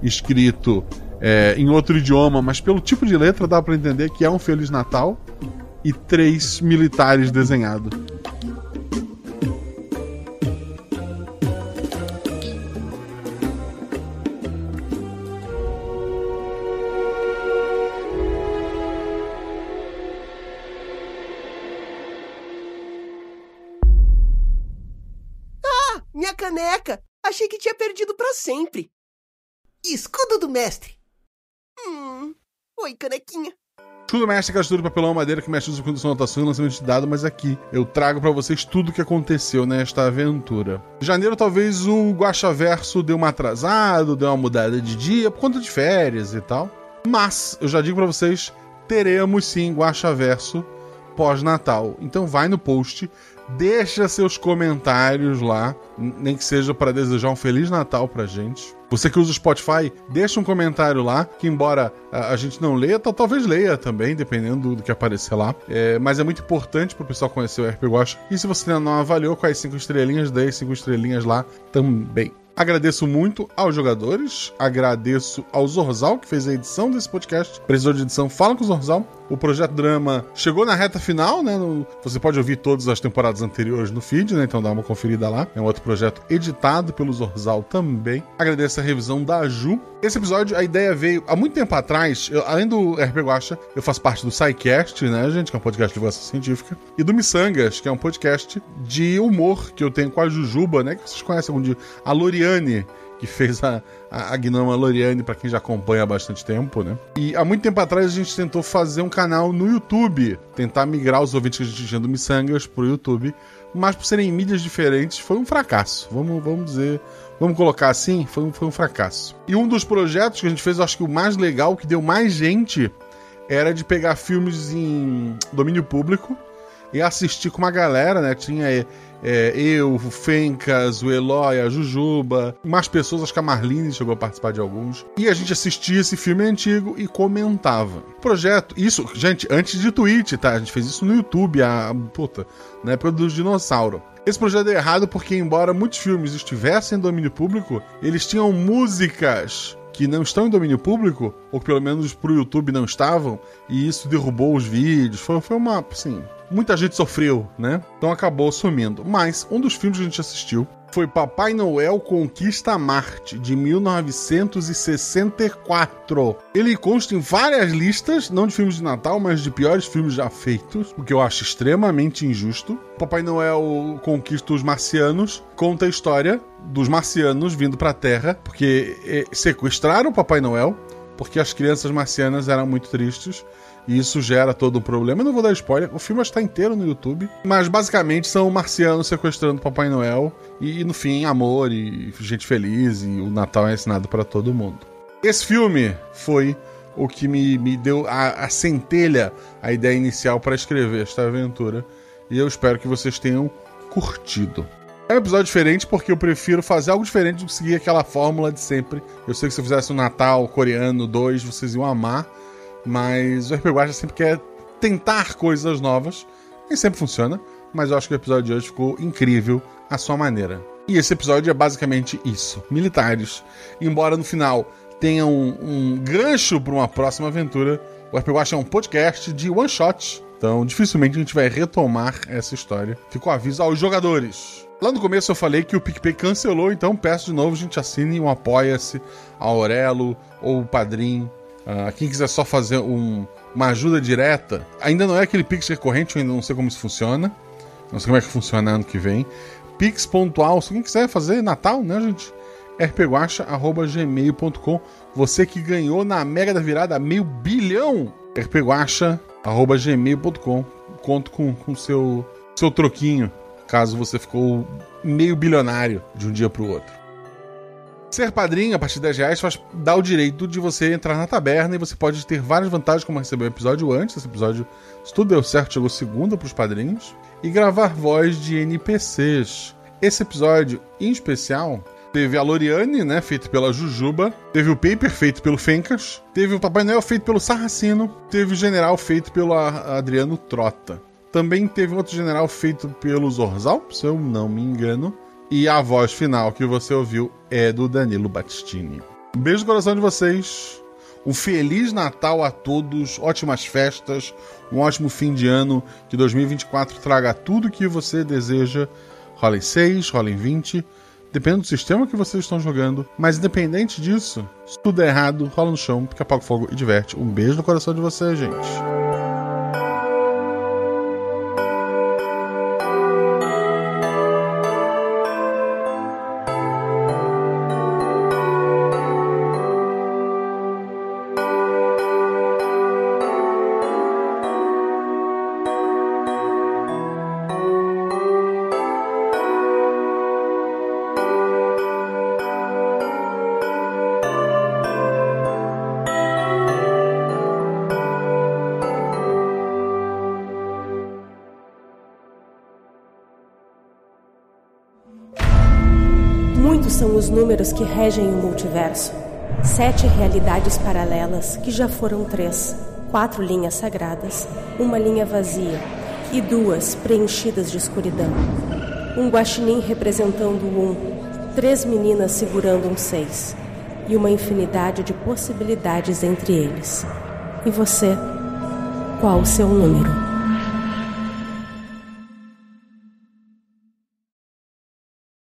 escrito é, em outro idioma, mas pelo tipo de letra dá pra entender que é um Feliz Natal e três militares desenhados.
Caneca! Achei que tinha perdido pra sempre. Escudo do mestre. Hum. Oi, canequinha.
Tudo mestre, castura, papelão, madeira que mexe usa produção, anotação e lançamento de dado, mas aqui eu trago pra vocês tudo o que aconteceu nesta aventura. Em janeiro, talvez o Guaxaverso deu uma atrasada, deu uma mudada de dia por conta de férias e tal. Mas eu já digo pra vocês, teremos sim Guaxaverso pós-Natal. Então vai no post, deixa seus comentários lá, nem que seja para desejar um feliz Natal pra gente. Você que usa o Spotify, deixa um comentário lá, que embora a, gente não leia, tal- talvez leia também, dependendo do, que aparecer lá. É, mas é muito importante pro pessoal conhecer o RP Guacha. E se você ainda não avaliou com as 5 estrelinhas, dê 5 estrelinhas lá também. Agradeço muito aos jogadores, agradeço ao Zorzal, que fez a edição desse podcast. Precisou de edição, fala com o Zorzal. O Projeto Drama chegou na reta final, né? No- você pode ouvir todas as temporadas anteriores no feed, né? Então dá uma conferida lá. É um outro projeto editado pelo Zorzal também. Agradeço a revisão da Ju. Esse episódio, a ideia veio há muito tempo atrás. eu- além do RP Guacha, eu faço parte do SciCast, né, gente? Que é um podcast de divulgação científica. E do Missangas, que é um podcast de humor que eu tenho com a Jujuba, né? Que vocês conhecem algum dia. A Loriane, que fez a, a, a Gnoma Loriane, pra quem já acompanha há bastante tempo, né? E há muito tempo atrás a gente tentou fazer um canal no YouTube, tentar migrar os ouvintes que a gente tinha do Missangas pro YouTube, mas por serem mídias diferentes, foi um fracasso. Vamos, vamos dizer. Vamos colocar assim, foi um, foi um fracasso. E um dos projetos que a gente fez, eu acho que o mais legal, que deu mais gente, era de pegar filmes em domínio público e assistir com uma galera, né? Tinha é, eu, o Fencas, o Eloy, a Jujuba, mais pessoas, acho que a Marlene chegou a participar de alguns. E a gente assistia esse filme antigo e comentava. Projeto, isso, gente, antes de Twitch, tá? A gente fez isso no YouTube, a puta, na época do dinossauro. Esse projeto é errado porque, embora muitos filmes estivessem em domínio público, eles tinham músicas que não estão em domínio público, ou que pelo menos pro YouTube não estavam, e isso derrubou os vídeos. Foi, foi uma, assim, muita gente sofreu, né? Então acabou sumindo. Mas um dos filmes que a gente assistiu foi Papai Noel Conquista Marte, de 1964. Ele consta em várias listas, não de filmes de Natal, mas de piores filmes já feitos, o que eu acho extremamente injusto. Papai Noel Conquista os Marcianos conta a história dos marcianos vindo para a Terra, porque eh, sequestraram o Papai Noel, porque as crianças marcianas eram muito tristes e isso gera todo um problema. Eu não vou dar spoiler, o filme está inteiro no YouTube. Mas basicamente são marcianos sequestrando Papai Noel. E no fim, amor e gente feliz. E o Natal é ensinado para todo mundo. Esse filme foi o que me, me deu a, a centelha, a ideia inicial para escrever esta aventura. E eu espero que vocês tenham curtido. É um episódio diferente porque eu prefiro fazer algo diferente do que seguir aquela fórmula de sempre. Eu sei que se eu fizesse um Natal coreano 2, vocês iam amar. Mas o RPG Guacha sempre quer tentar coisas novas. Nem sempre funciona, mas eu acho que o episódio de hoje ficou incrível à sua maneira. E esse episódio é basicamente isso: militares. Embora no final tenha um, um gancho para uma próxima aventura, o RPG Guacha é um podcast de one shot. Então, dificilmente a gente vai retomar essa história. Ficou aviso aos jogadores. Lá no começo eu falei que o PicPay cancelou, então peço de novo a gente assine um Apoia-se, a Aurelo ou o Padrim Uh, quem quiser só fazer um, uma ajuda direta, ainda não é aquele Pix recorrente, eu ainda não sei como isso funciona. Não sei como é que funciona ano que vem. Pix pontual, se quem quiser fazer Natal, né, gente? rpguacha.gmail.com Você que ganhou na Mega da Virada meio bilhão, rpguacha.gmail.com Conto com o seu, seu troquinho, caso você ficou meio bilionário de um dia para o outro. Ser padrinho a partir de 10 reais faz, dá o direito de você entrar na taberna e você pode ter várias vantagens, como receber o episódio antes. Esse episódio, se tudo deu certo, chegou segunda para os padrinhos. E gravar voz de NPCs. Esse episódio, em especial, teve a Loriane, né, feito pela Jujuba. Teve o Paper, feito pelo Fencas. Teve o Papai Noel, feito pelo Sarracino. Teve o General, feito pelo Adriano Trota. Também teve outro general feito pelo Zorzal, se eu não me engano. E a voz final que você ouviu é do Danilo Battistini. Um beijo no coração de vocês. Um feliz Natal a todos, ótimas festas, um ótimo fim de ano. Que 2024 traga tudo que você deseja. Rolem 6, rolem 20, depende do sistema que vocês estão jogando. Mas independente disso, se tudo é errado, rola no chão, pica apaga o fogo e diverte. Um beijo no coração de vocês, gente.
Que regem o multiverso. Sete realidades paralelas, que já foram três. Quatro linhas sagradas, uma linha vazia e duas preenchidas de escuridão. Um guaxinim representando um, três meninas segurando um seis e uma infinidade de possibilidades entre eles. E você? Qual o seu número?